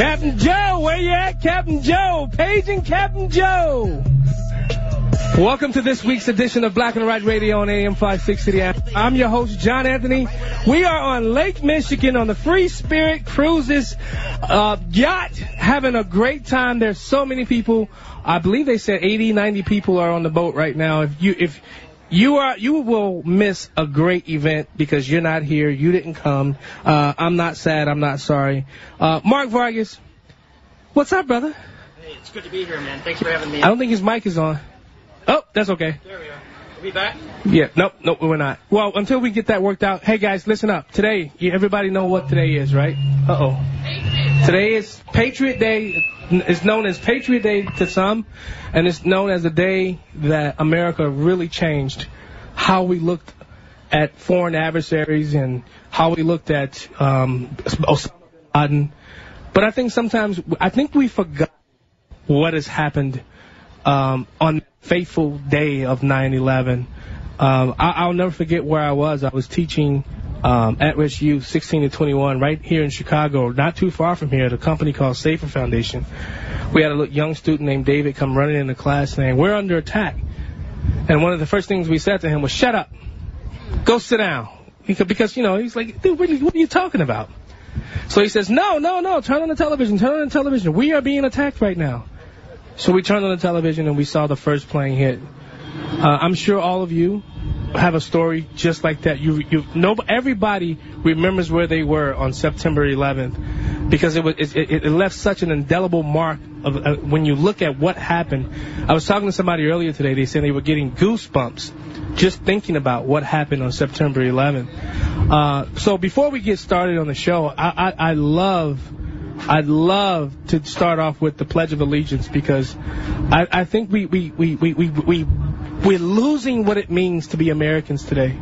Captain Joe, where you at, Captain Joe? Paging Captain Joe. Welcome to this week's edition of Black and Right Radio on AM 560. I'm your host, John Anthony. We are on Lake Michigan on the Free Spirit Cruises uh, yacht, having a great time. There's so many people. I believe they said 80, 90 people are on the boat right now. If you if you are you will miss a great event because you're not here. You didn't come. Uh, I'm not sad. I'm not sorry. Uh, Mark Vargas, what's up, brother? Hey, it's good to be here, man. Thanks for having me. I don't think his mic is on. Oh, that's okay. There we are. We back? Yeah, nope, nope, we're not. Well, until we get that worked out. Hey guys, listen up. Today, everybody know what today is, right? Uh oh. Today is Patriot Day. It's known as Patriot Day to some, and it's known as the day that America really changed how we looked at foreign adversaries and how we looked at um, Osama bin Laden. But I think sometimes I think we forgot what has happened um, on the fateful day of 9/11. Um, I, I'll never forget where I was. I was teaching um, at risk youth, 16 to 21, right here in Chicago, not too far from here, at a company called Safer Foundation. We had a young student named David come running into class saying, "We're under attack." And one of the first things we said to him was, "Shut up, go sit down," because, because you know he's like, "Dude, what are, you, what are you talking about?" So he says, "No, no, no, turn on the television, turn on the television. We are being attacked right now." So we turned on the television and we saw the first plane hit. Uh, I'm sure all of you have a story just like that. You, you, no, everybody remembers where they were on September 11th because it was, it, it, left such an indelible mark of uh, when you look at what happened. I was talking to somebody earlier today. They said they were getting goosebumps just thinking about what happened on September 11th. Uh, so before we get started on the show, I, I, I love. I'd love to start off with the Pledge of Allegiance because I, I think we, we, we, we, we, we, we're losing what it means to be Americans today.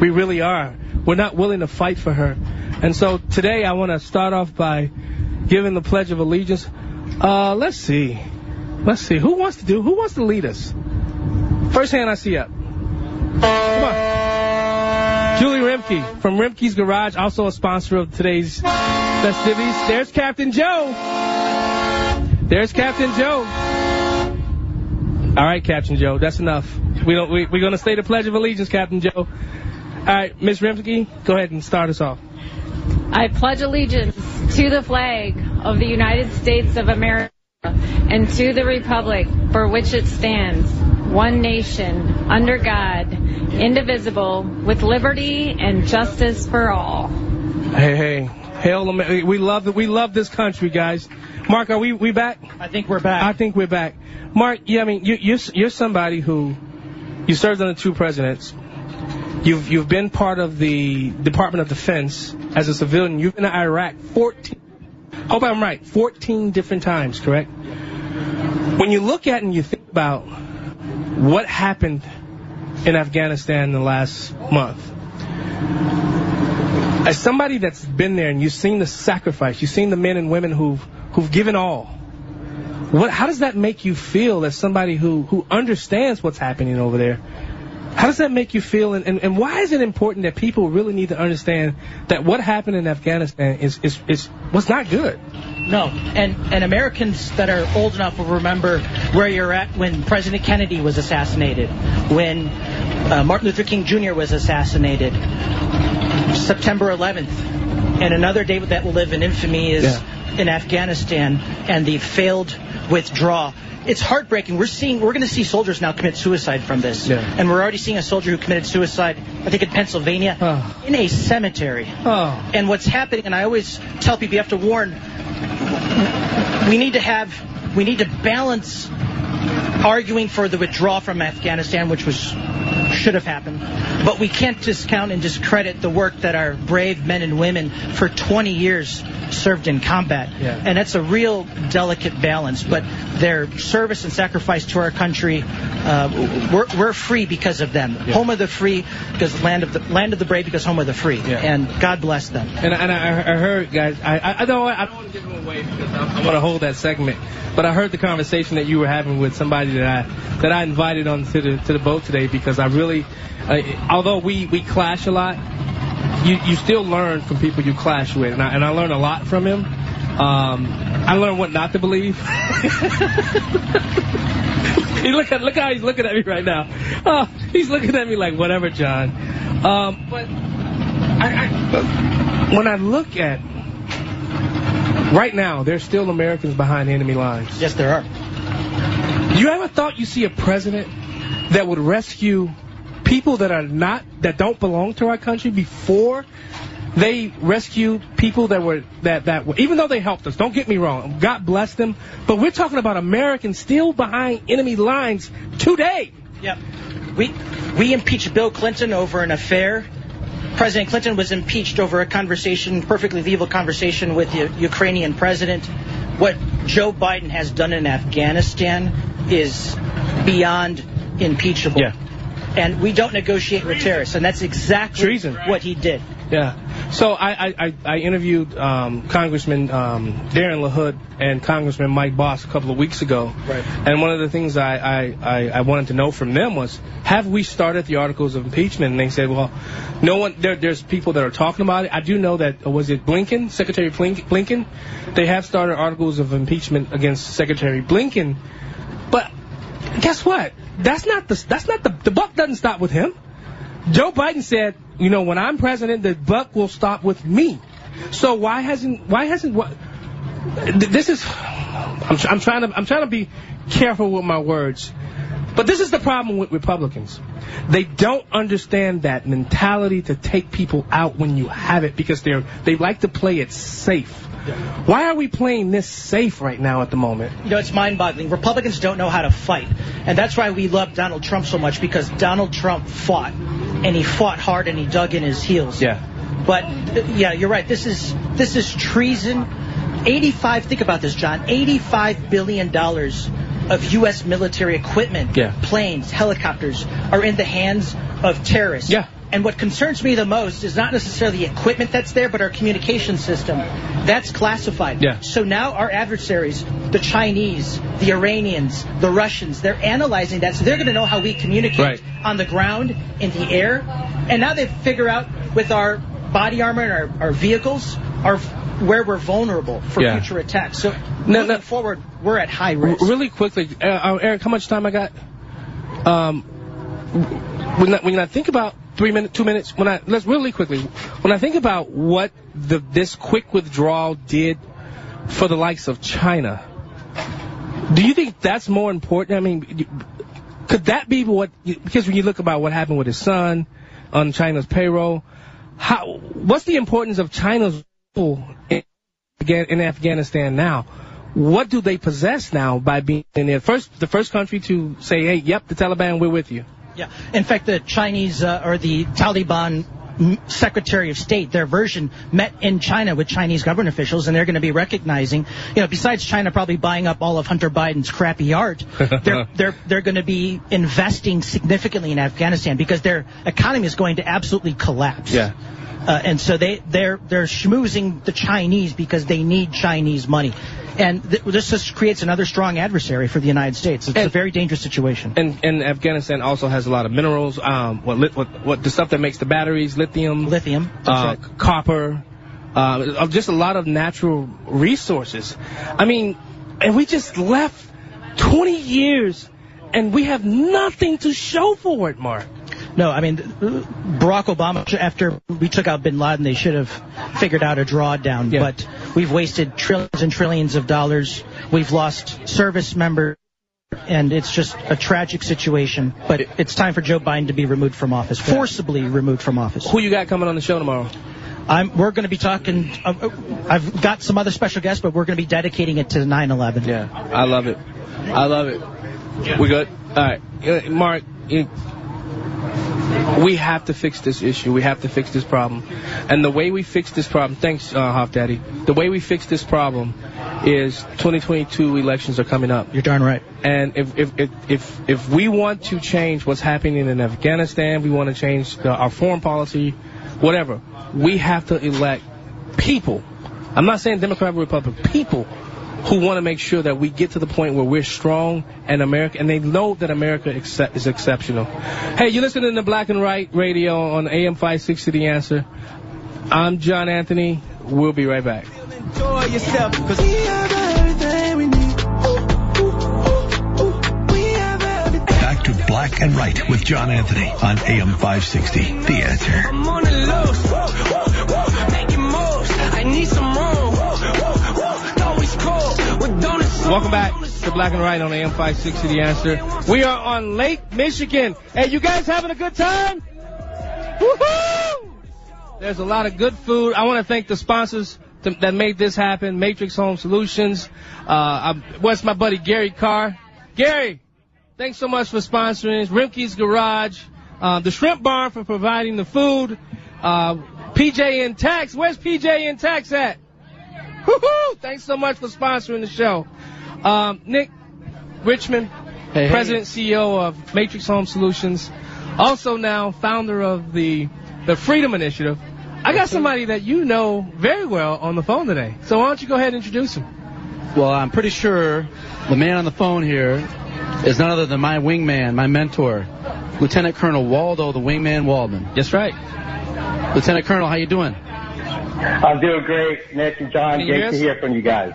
We really are. We're not willing to fight for her. And so today I want to start off by giving the Pledge of Allegiance. Uh, let's see. Let's see. Who wants to do? Who wants to lead us? First hand I see up. Come on. Julie Remke from Remke's Garage, also a sponsor of today's festivities. There's Captain Joe. There's Captain Joe. All right, Captain Joe, that's enough. We don't. We, we're gonna say the Pledge of Allegiance, Captain Joe. All right, Miss Remke, go ahead and start us off. I pledge allegiance to the flag of the United States of America and to the republic for which it stands, one nation, under God, indivisible, with liberty and justice for all. Hey, hey, hail! Amer- We love. We love this country, guys. Mark, are we we back? I think we're back. I think we're back. Mark, yeah, I mean, you, you're you're somebody who you served under two presidents. You've you've been part of the Department of Defense as a civilian. You've been to Iraq 14. Hope I'm right. 14 different times, correct? When you look at and you think about what happened in Afghanistan in the last month, as somebody that's been there and you've seen the sacrifice, you've seen the men and women who've who've given all. What? How does that make you feel as somebody who who understands what's happening over there? How does that make you feel? And, and, and why is it important that people really need to understand that what happened in Afghanistan is is, is was not good? No, and and Americans that are old enough will remember where you're at when President Kennedy was assassinated, when uh, Martin Luther King Jr. was assassinated, September 11th. And another day that will live in infamy is Yeah. in Afghanistan and the failed withdrawal. It's heartbreaking. We're seeing, we're going to see soldiers now commit suicide from this. Yeah. And we're already seeing a soldier who committed suicide, I think in Pennsylvania, Oh. in a cemetery. Oh. And what's happening, and I always tell people you have to warn, we need to have, we need to balance arguing for the withdrawal from Afghanistan, which was should have happened. But we can't discount and discredit the work that our brave men and women for 20 years served in combat. Yeah. And that's a real delicate balance. But their service and sacrifice to our country, uh, we're, we're free because of them. Home of the free, because land of the land of the brave, because home of the free. Yeah. And God bless them. And, and I, I heard, guys, I, I, I don't, I don't want to give them away because I, I want to hold that segment. But I heard the conversation that you were having with somebody that I that I invited onto the to the boat today because I really, uh, although we we clash a lot, you you still learn from people you clash with, and I, and I learned a lot from him. Um, I learned what not to believe. he look at look how he's looking at me right now. Oh, he's looking at me like whatever, John. Um, but I, I, when I look at right now, there's still Americans behind enemy lines. Yes, there are. You ever thought you see a president that would rescue people that are not that don't belong to our country before they rescue people that were that that were even though they helped us. Don't get me wrong. God bless them, but we're talking about Americans still behind enemy lines today. Yep. We we impeached Bill Clinton over an affair. President Clinton was impeached over a conversation, perfectly legal conversation with the Ukrainian president. What Joe Biden has done in Afghanistan is beyond impeachable. Yeah. And we don't negotiate with terrorists, and that's exactly Treason. what he did. Yeah. So I I, I, interviewed um, Congressman um, Darren LaHood and Congressman Mike Bost a couple of weeks ago. Right. And one of the things I, I, I, I wanted to know from them was, have we started the articles of impeachment? And they said, well, no one. There, there's people that are talking about it. I do know that uh, was it Blinken, Secretary Blinken. They have started articles of impeachment against Secretary Blinken. But guess what? That's not the that's not the the buck doesn't stop with him. Joe Biden said, you know, when I'm president, the buck will stop with me. So why hasn't why hasn't what? This is I'm, I'm trying to I'm trying to be careful with my words. But this is the problem with Republicans. They don't understand that mentality to take people out when you have it because they're they like to play it safe. Why are we playing this safe right now at the moment? You know, it's mind-boggling. Republicans don't know how to fight, and that's why we love Donald Trump so much because Donald Trump fought, and he fought hard, and he dug in his heels. Yeah. But yeah, you're right. This is this is treason. 85. Think about this, John. 85 billion dollars of U.S. military equipment, Yeah. planes, helicopters, are in the hands of terrorists. Yeah. And what concerns me the most is not necessarily the equipment that's there, but our communication system. That's classified. Yeah. So now our adversaries, the Chinese, the Iranians, the Russians, they're analyzing that, so they're going to know how we communicate Right. on the ground, in the air, and now they figure out with our body armor and our, our vehicles, our where we're vulnerable for Yeah. future attacks. So No, moving no. forward, we're at high risk. really quickly, uh, uh, Eric, how much time I got? Um, when I, when I think about three minutes, two minutes, when I let's really quickly, when I think about what the this quick withdrawal did for the likes of China, do you think that's more important? I mean, could that be what? Because when you look about what happened with his son on China's payroll, how what's the importance of China's role in, in Afghanistan now? What do they possess now by being in there? First, the first country to say, "Hey, yep, the Taliban, we're with you." Yeah. In fact, the Chinese uh, or the Taliban Secretary of State, their version, met in China with Chinese government officials, and they're going to be recognizing, you know, besides China probably buying up all of Hunter Biden's crappy art, they're they're they're going to be investing significantly in Afghanistan because their economy is going to absolutely collapse. Yeah. Uh, and so they they're they're schmoozing the Chinese because they need Chinese money. And th- this just creates another strong adversary for the United States. It's a very dangerous situation. And and Afghanistan also has a lot of minerals. Um, what lit, what what the stuff that makes the batteries, lithium, Lithium. Uh, right. copper, uh, just a lot of natural resources. I mean, and we just left 20 years, and we have nothing to show for it, Mark. No, I mean, Barack Obama, after we took out bin Laden, they should have figured out a drawdown. Yeah. But we've wasted trillions and trillions of dollars. We've lost service members. And it's just a tragic situation. But it's time for Joe Biden to be removed from office, forcibly removed from office. Who you got coming on the show tomorrow? I'm, we're going to be talking. Uh, I've got some other special guests, but we're going to be dedicating it to 9/11. Yeah, I love it. I love it. We good? All right, Uh, Mark. you- We have to fix this issue. We have to fix this problem. And the way we fix this problem, thanks, uh, Hoff Daddy. The way we fix this problem is 2022 elections are coming up. You're darn right. And if if if if, if we want to change what's happening in Afghanistan, we want to change the, our foreign policy, whatever, we have to elect people. I'm not saying Democrat or Republican, people who want to make sure that we get to the point where we're strong and America, and they know that America is exceptional. Hey, you're listening to Black and Right Radio on AM 560 The Answer. I'm John Anthony. We'll be right back. Back to Black and Right with John Anthony on AM 560. The Answer. Welcome back to Black and Right on AM 560 The Answer. We are on Lake Michigan. Hey, you guys having a good time? Woohoo! There's a lot of good food. I want to thank the sponsors to, that made this happen. Matrix Home Solutions. Uh, what's my buddy Gary Carr? Gary, thanks so much for sponsoring. Remke's Garage. Uh, the Shrimp Barn for providing the food. Uh, PJ in Tax. Where's PJ in Tax at? Woohoo! Thanks so much for sponsoring the show. Um, Nick Richmond, Hey, President CEO of Matrix Home Solutions, also now founder of the the Freedom Initiative. I got somebody that you know very well on the phone today. So why don't you go ahead and introduce him? Well, I'm pretty sure the man on the phone here is none other than my wingman, my mentor, Lieutenant Colonel Waldo, the wingman Waldman. That's right. Lieutenant Colonel, how you doing? I'm doing great, Nick and John. You hear Great to hear from you guys.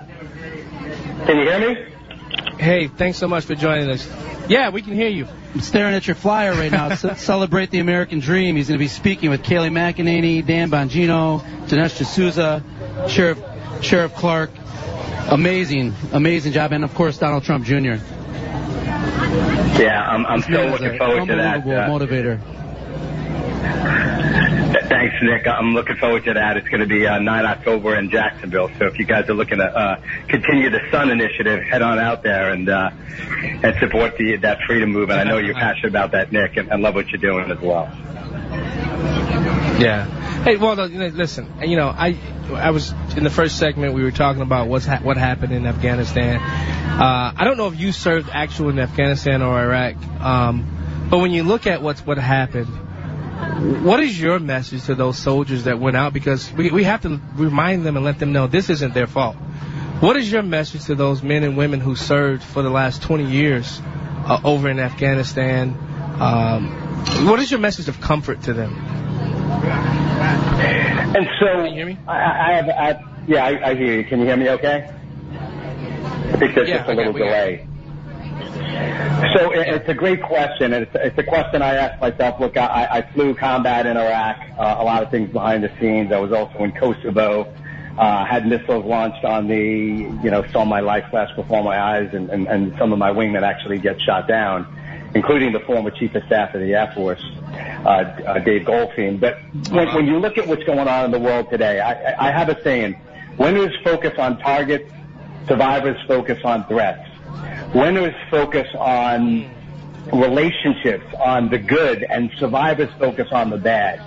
Can you hear me? Hey, thanks so much for joining us. Yeah, we can hear you. I'm staring at your flyer right now. Celebrate the American Dream. He's going to be speaking with Kayleigh McEnany, Dan Bongino, Dinesh D'Souza, Sheriff Sheriff Clarke. Amazing, amazing job, and of course Donald Trump Jr. Yeah, I'm, I'm still man is looking an forward to that. unbelievable uh, motivator. Th- Thanks, Nick. I'm looking forward to that. It's going to be uh, 9 October in Jacksonville. So if you guys are looking to uh, continue the Sun Initiative, head on out there and uh, and support the that freedom movement. I know you're passionate about that, Nick, and, and love what you're doing as well. Yeah. Hey, well, listen. You know, I I was in the first segment. We were talking about what's ha- what happened in Afghanistan. Uh, I don't know if you served actual in Afghanistan or Iraq, um, but when you look at what's what happened, what is your message to those soldiers that went out? Because we we have to remind them and let them know this isn't their fault. What is your message to those men and women who served for the last 20 years uh, over in Afghanistan? Um, what is your message of comfort to them? And so, Can you hear me? I, I have, I, yeah, I, I hear you. Can you hear me okay? I think there's Yeah, just a little delay. So it, it's a great question, and it's, a question I asked myself. Look, I, I flew combat in Iraq, uh, a lot of things behind the scenes. I was also in Kosovo, uh, had missiles launched on the, you know, saw my life flash before my eyes, and, and, and some of my wingmen actually get shot down, including the former chief of staff of the Air Force, uh, uh, Dave Goldfein. But when, when you look at what's going on in the world today, I I have a saying: winners focus on targets, survivors focus on threats. Winners focus on relationships, on the good, and survivors focus on the bad.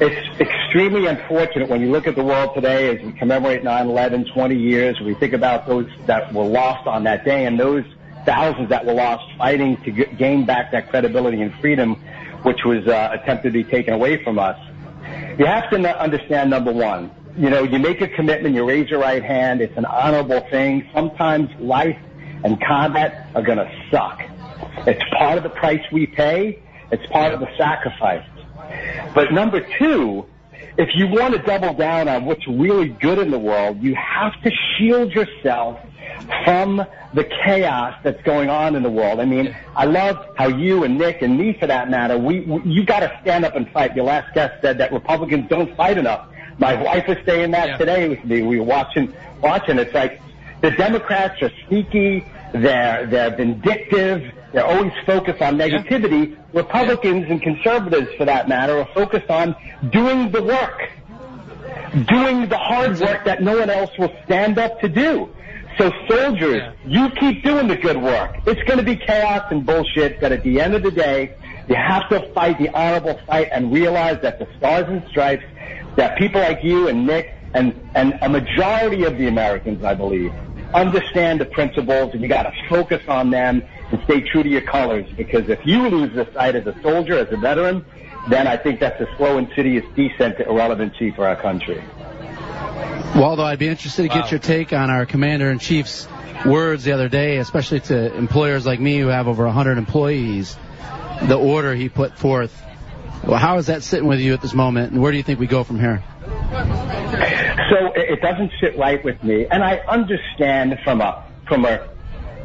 It's extremely unfortunate when you look at the world today as we commemorate 9-11, 20 years, we think about those that were lost on that day and those thousands that were lost fighting to gain back that credibility and freedom which was uh, attempted to be taken away from us. You have to understand number one, you know, you make a commitment, you raise your right hand, it's an honorable thing. Sometimes life and combat are going to suck. It's part of the price we pay. It's part of the sacrifice. But number two, if you want to double down on what's really good in the world, you have to shield yourself from the chaos that's going on in the world. I mean, I love how you and Nick and me, for that matter, we, we you got to stand up and fight. Your last guest said that Republicans don't fight enough. My wife was saying that today with me. We were watching, watching. It's like the Democrats are sneaky. They're they're vindictive. They're always focused on negativity. Republicans and conservatives, for that matter, are focused on doing the work, doing the hard work that no one else will stand up to do. So soldiers, you keep doing the good work. It's going to be chaos and bullshit, but at the end of the day, you have to fight the honorable fight and realize that the stars and stripes, that people like you and Nick and, and a majority of the Americans, I believe, understand the principles and you got to focus on them and stay true to your colors because if you lose the sight as a soldier, as a veteran, then I think that's a slow, insidious descent to irrelevancy for our country. Waldo, I'd be interested to get your take on our commander in chief's words the other day, especially to employers like me who have over 100 employees. The order he put forth. Well, how is that sitting with you at this moment, and where do you think we go from here? So it doesn't sit right with me, and I understand from a from a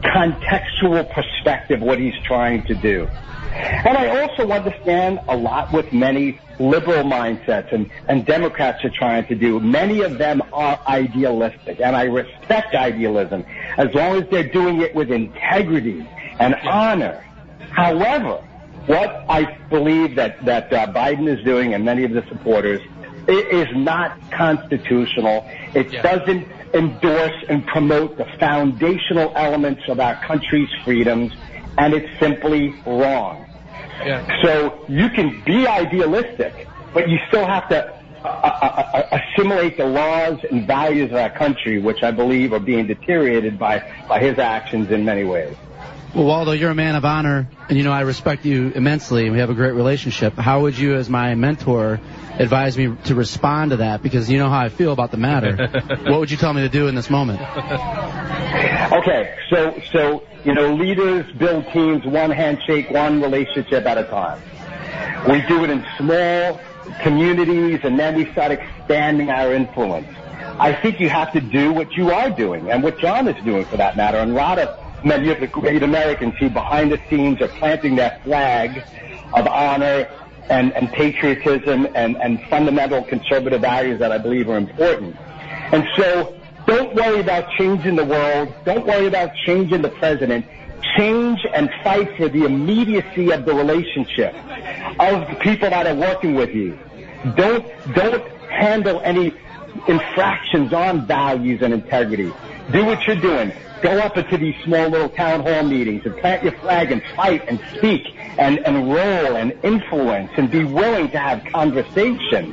contextual perspective what he's trying to do. And I also understand a lot with many liberal mindsets and, and Democrats are trying to do. Many of them are idealistic, and I respect idealism as long as they're doing it with integrity and honor. However, what I believe that, that uh, Biden is doing and many of the supporters it is not constitutional. It doesn't endorse and promote the foundational elements of our country's freedoms, and it's simply wrong. So you can be idealistic, but you still have to uh, uh, uh, assimilate the laws and values of our country, which I believe are being deteriorated by, by his actions in many ways. Well, Waldo, you're a man of honor, and you know I respect you immensely, and we have a great relationship. How would you, as my mentor, advise me to respond to that? Because you know how I feel about the matter. what would you tell me to do in this moment? Okay, so so you know, leaders build teams one handshake, one relationship at a time. We do it in small communities, and then we start expanding our influence. I think you have to do what you are doing, and what John is doing, for that matter, and a lot of many of the great Americans who, behind the scenes, are planting that flag of honor and, and patriotism and, and fundamental conservative values that I believe are important. And so don't worry about changing the world. Don't worry about changing the president. Change and fight for the immediacy of the relationship of the people that are working with you. Don't, don't handle any infractions on values and integrity. Do what you're doing. Go up into these small little town hall meetings and plant your flag and fight and speak and, and roll and influence and be willing to have conversation.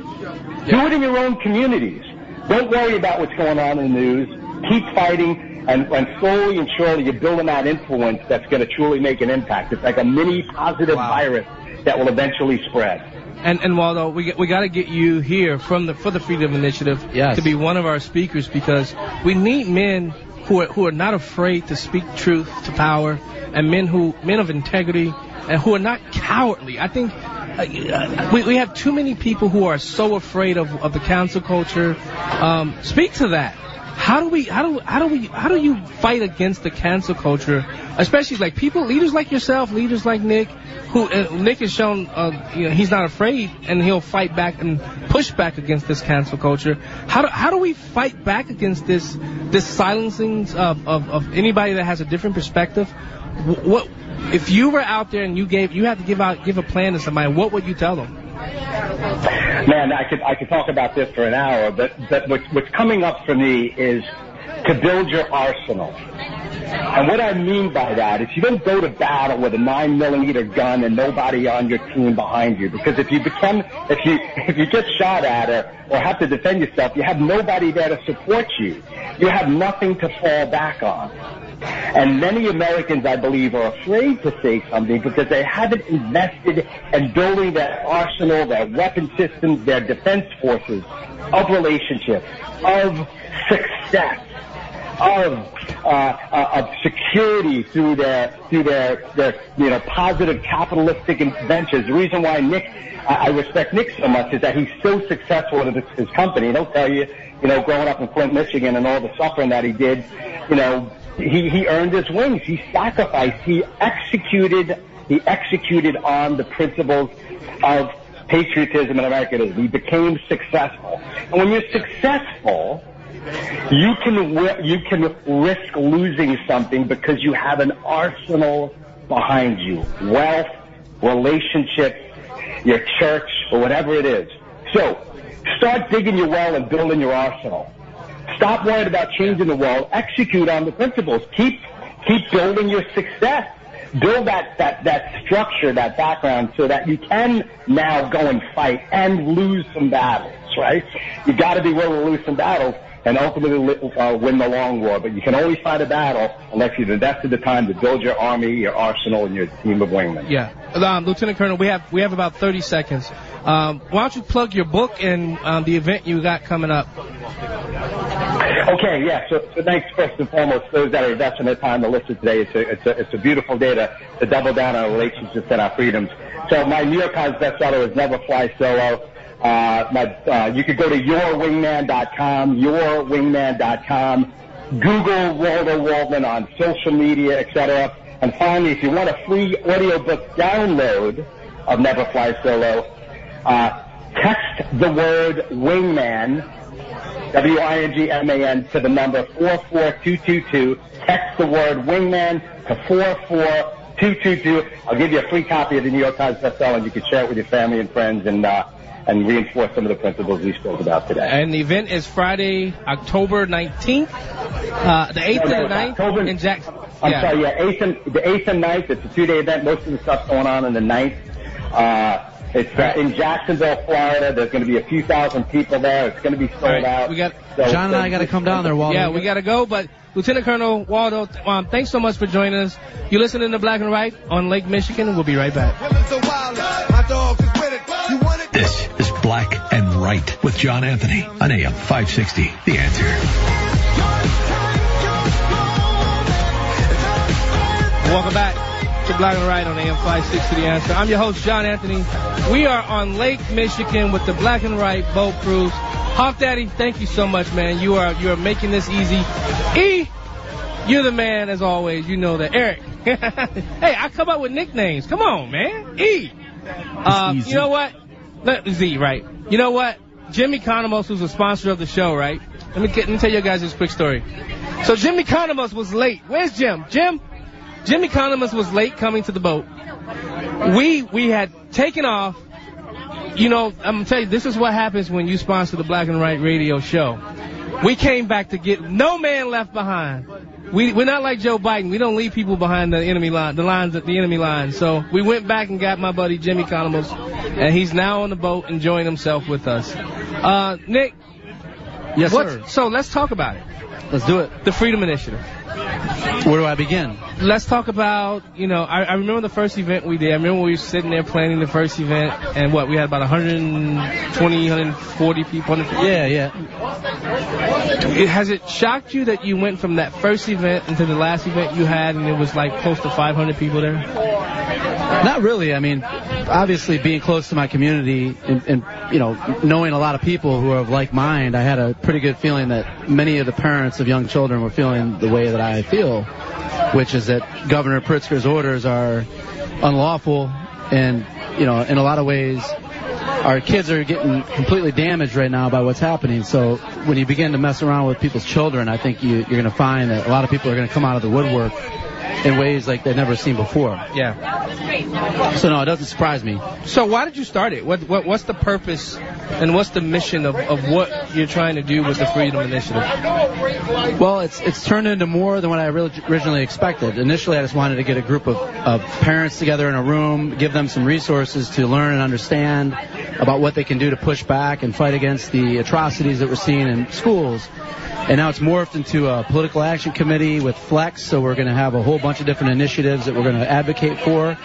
Do it in your own communities. Don't worry about what's going on in the news. Keep fighting, and, and slowly and surely you're building that influence that's going to truly make an impact. It's like a mini positive virus that will eventually spread. And and Waldo, we we got to get you here from the for the Freedom Initiative Yes. to be one of our speakers because we need men who are who are not afraid to speak truth to power and men who men of integrity and who are not cowardly. I think uh, we we have too many people who are so afraid of of the cancel culture. Um, speak to that. How do we how do how do we how do you fight against the cancel culture, especially like people leaders like yourself, leaders like Nick, who uh, Nick has shown uh, you know he's not afraid and he'll fight back and push back against this cancel culture. How do how do we fight back against this this silencing of of, of anybody that has a different perspective? What if you were out there and you gave you had to give out give a plan to somebody? What would you tell them? Man, I could I could talk about this for an hour, but but what's, what's coming up for me is to build your arsenal. And what I mean by that is you don't go to battle with a nine millimeter gun and nobody on your team behind you. Because if you become if you if you get shot at or, or have to defend yourself, you have nobody there to support you. You have nothing to fall back on. And many Americans, I believe, are afraid to say something because they haven't invested in building their arsenal, their weapon systems, their defense forces of relationships, of success, of uh, uh, of security through their through their their you know positive capitalistic ventures. The reason why Nick, I, I respect Nick so much is that he's so successful in his, his company. He'll tell you, you know, growing up in Flint, Michigan, and all the suffering that he did, you know, he, he earned his wings. He sacrificed. He executed. He executed on the principles of patriotism and Americanism. He became successful. And when you're successful, you can you can risk losing something because you have an arsenal behind you, wealth, relationships, your church, or whatever it is. So, start digging your well and building your arsenal. Stop worrying about changing the world. Execute on the principles. Keep keep building your success. Build that, that, that structure, that background, so that you can now go and fight and lose some battles, right? You got to be willing to lose some battles and ultimately uh, win the long war. But you can only fight a battle unless you've invested the time to build your army, your arsenal, and your team of wingmen. Yeah, um, Lieutenant Colonel, we have we have about 30 seconds. Um, why don't you plug your book and um, the event you got coming up? Okay, yeah. So, so thanks first and foremost those that are investing their time to listen today. It's a, it's a, it's a beautiful day to, to double down on our relationships and our freedoms. So my New York Times bestseller is Never Fly Solo. Uh, uh, you could go to yourwingman.com, yourwingman.com, Google Waldo Waldman on social media, etc. And finally, if you want a free audiobook download of Never Fly Solo, uh, text the word wingman W-I-N-G-M-A-N to the number 44222. Text the word wingman to 44222. I'll give you a free copy of the New York Times bestseller and you can share it with your family and friends and, uh, and reinforce some of the principles we spoke about today. And the event is Friday, October 19th, uh, the 8th No, no, and the 9th October- in Jackson. I'm yeah. sorry, yeah, 8th and, the 8th and 9th. It's a two-day event. Most of the stuff's going on on the 9th. Uh, it's uh, in Jacksonville, Florida. There's going to be a few thousand people there. It's going to be sold All right, out. we got- So- John and so- I got to come down there, Waldo. Yeah, we got to go, but Lieutenant Colonel Waldo, um, thanks so much for joining us. You're listening to Black and Right on Lake Michigan. We'll be right back. This is Black and Right with John Anthony on AM 560. The answer. Welcome back to Black and Right on AM 560 The Answer. I'm your host, John Anthony. We are on Lake Michigan with the Black and Right boat cruise. Hawk Daddy, thank you so much, man. You are you are making this easy. E, you're the man as always. You know that. Eric. hey, I come up with nicknames. Come on, man. E. Uh, you know what? Let, Z, right. You know what? Jimmy Conamos, was a sponsor of the show, right? Let me, get, let me tell you guys this quick story. So Jimmy Conamos was late. Where's Jim? Jim? Jimmy Conamos was late coming to the boat. We we had taken off. You know, I'm gonna tell you, this is what happens when you sponsor the Black and Right Radio Show. We came back to get no man left behind. We we're not like Joe Biden. We don't leave people behind the enemy line, the lines at the enemy line. So we went back and got my buddy Jimmy Conamos, and he's now on the boat enjoying himself with us. Uh, Nick. Yes, sir. So let's talk about it. Let's do it. The Freedom Initiative. Where do I begin? Let's talk about, you know, I, I remember the first event we did. I remember we were sitting there planning the first event, and what, we had about 120, 140 people. 150. Yeah, yeah. It- Has it shocked you that you went from that first event into the last event you had, and it was like close to 500 people there? Not really. I mean, obviously being close to my community and, and you know knowing a lot of people who are of like mind, I had a pretty good feeling that many of the parents of young children were feeling the way that I feel, which is that Governor Pritzker's orders are unlawful and you know in a lot of ways our kids are getting completely damaged right now by what's happening. So when you begin to mess around with people's children, I think you, you're going to find that a lot of people are going to come out of the woodwork in ways like they've never seen before. Yeah. So no, it doesn't surprise me. So why did you start it? What, what what's the purpose and what's the mission of, of what you're trying to do with the Freedom Initiative? Well, it's it's turned into more than what I originally expected. Initially, I just wanted to get a group of, of parents together in a room, give them some resources to learn and understand about what they can do to push back and fight against the atrocities that we're seeing in schools. And now it's morphed into a political action committee with Flex, so we're going to have a whole bunch of different initiatives that we're going to advocate for.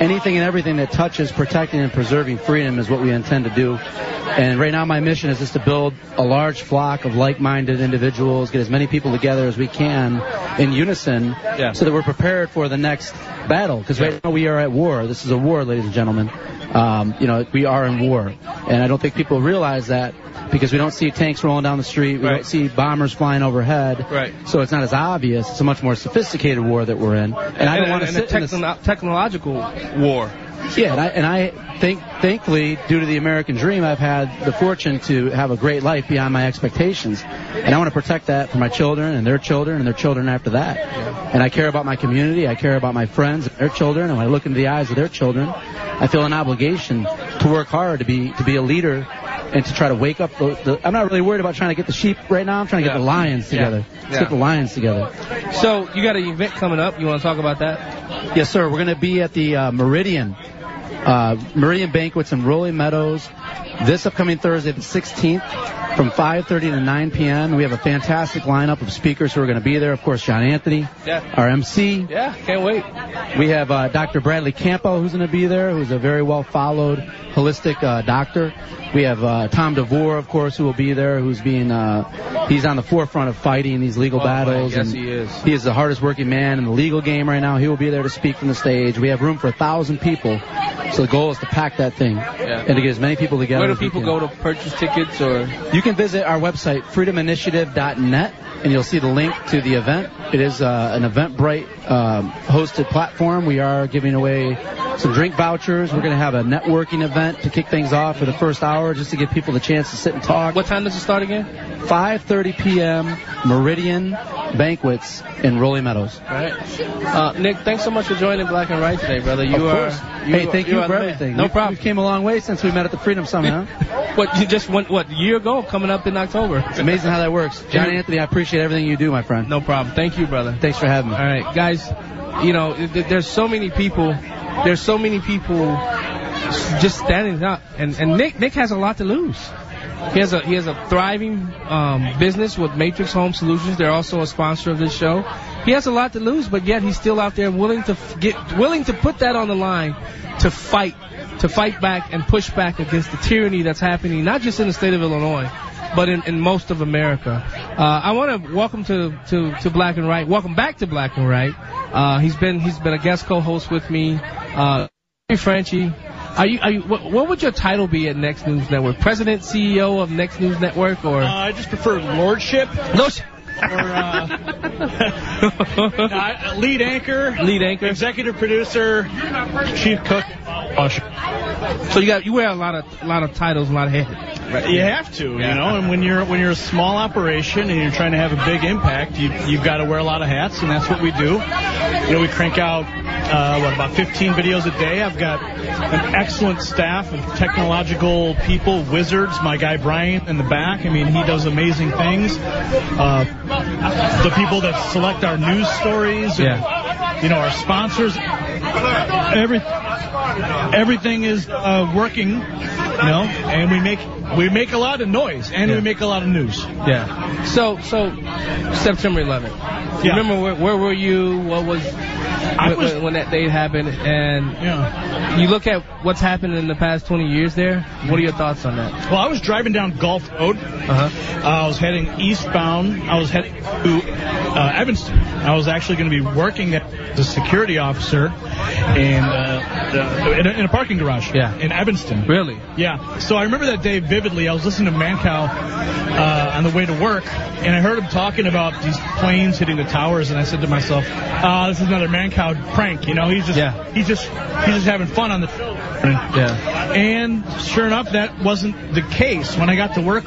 Anything and everything that touches protecting and preserving freedom is what we intend to do. And right now my mission is just to build a large flock of like-minded individuals, get as many people together as we can in unison Yeah. so that we're prepared for the next battle. Because right now we are at war. This is a war, ladies and gentlemen. Um, you know, we are in war, and I don't think people realize that because we don't see tanks rolling down the street, we Right. don't see bombers flying overhead. Right. So it's not as obvious. It's a much more sophisticated war that we're in, and, I don't want to and sit a in this. techno- technological war. Yeah, and I, and I think, thankfully, due to the American dream, I've had the fortune to have a great life beyond my expectations, and I want to protect that for my children and their children and their children after that. And I care about my community, I care about my friends, and their children, and when I look into the eyes of their children, I feel an obligation to work hard to be to be a leader and to try to wake up. The, the, I'm not really worried about trying to get the sheep right now. I'm trying to get Yeah. the lions Yeah. together. Let's Yeah. get the lions together. So you got an event coming up. You want to talk about that? Yes, sir. We're going to be at the uh, Meridian, uh, Meridian Banquets in Rolling Meadows this upcoming Thursday, the 16th, from 5:30 to 9 p.m. We have a fantastic lineup of speakers who are going to be there. Of course, John Anthony, Yeah. our MC. Yeah, can't wait. We have uh, Dr. Bradley Campo, who's going to be there, who's a very well followed holistic uh, doctor. We have uh, Tom DeVore, of course, who will be there, who's being uh, he's on the forefront of fighting these legal Oh, battles. yes, and he is. He is the hardest working man in the legal game right now. He will be there to speak from the stage. We have room for a thousand people, so the goal is to pack that thing and to get as many people together. Where do people go to purchase tickets or? You can visit our website, freedominitiative.net, and you'll see the link to the event. It is uh, an Eventbrite um, hosted platform. We are giving away some drink vouchers. We're going to have a networking event to kick things off for the first hour, just to give people the chance to sit and talk. What time does it start again? 5:30 p.m. Meridian Banquets in Rolling Meadows. All right. Uh, Nick, thanks so much for joining Black and Right today, brother. You of are. course. hey, thank you, are for everything. No We- problem. We came a long way since we met at the Freedom Summit, huh? What you just went what year ago? Coming up in October. It's amazing how that works. John Anthony, I appreciate everything you do, my friend. No problem. Thank you, brother. Thanks for having me. All right, guys. You know, th- there's so many people. There's so many people just standing up, and and Nick Nick has a lot to lose. He has a he has a thriving um, business with Matrix Home Solutions. They're also a sponsor of this show. He has a lot to lose, but yet he's still out there willing to get willing to put that on the line to fight to fight back and push back against the tyranny that's happening not just in the state of Illinois, but in, in most of America. Uh, I want to welcome to, to, to Black and Right. Welcome back to Black and Right. Uh, he's been he's been a guest co-host with me. Uh, hey, Frenchie. Are you, are you, what, what would your title be at Next News Network? President, CEO of Next News Network, or? Uh, I just prefer lordship. Lordship. Or, uh, uh, lead anchor. Lead anchor. Executive producer. Chief cook. Usher. So you got you wear a lot of a lot of titles, a lot of heads. You have to, Yeah. you know, and when you're when you're a small operation and you're trying to have a big impact, you you've got to wear a lot of hats, and that's what we do. You know, we crank out uh, what about 15 videos a day. I've got an excellent staff of technological people, wizards. My guy Brian in the back. I mean, he does amazing things. Uh, the people that select our news stories, and, you know, our sponsors. Every everything is uh, working, you know, and we make we make a lot of noise and we make a lot of news. Yeah. So so September 11th. Yeah. Remember where, where were you? What was, when, was- when that date happened? And Yeah. you look at what's happened in the past 20 years there. What are your thoughts on that? Well, I was driving down Golf Road. Uh-huh. Uh, I was heading eastbound. I was heading to uh, Evanston. I was actually going to be working as a security officer in, uh, the, in, a, in a parking garage Yeah. in Evanston. Really? Yeah. So I remember that day vividly. I was listening to Mancow uh, on the way to work, and I heard him talking about these planes hitting the towers, and I said to myself, "Ah, this is another Mancow prank." You know, he's just Yeah. he's just he's just having fun on the. Yeah. And sure enough, that wasn't the case. When I got to work,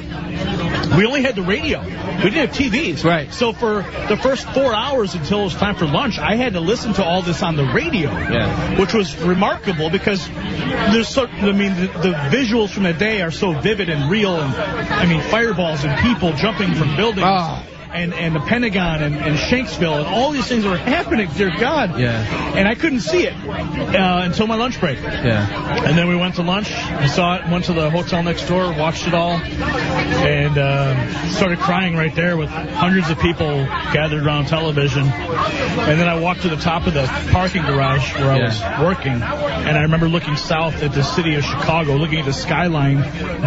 we only had the radio. We didn't have TVs. Right. So for the first four hours until it was time for lunch, I had to listen to all this on the radio. Yeah. Which was remarkable because there's so, I mean, the, the visuals from the day are so vivid and real. And I mean, fireballs and people jumping from buildings. Ah. And, and the Pentagon and, and Shanksville and all these things were happening, dear God. Yeah. And I couldn't see it uh, until my lunch break. Yeah. And then we went to lunch. I saw it, went to the hotel next door, watched it all, and uh, started crying right there with hundreds of people gathered around television. And then I walked to the top of the parking garage where I was working, and I remember looking south at the city of Chicago, looking at the skyline,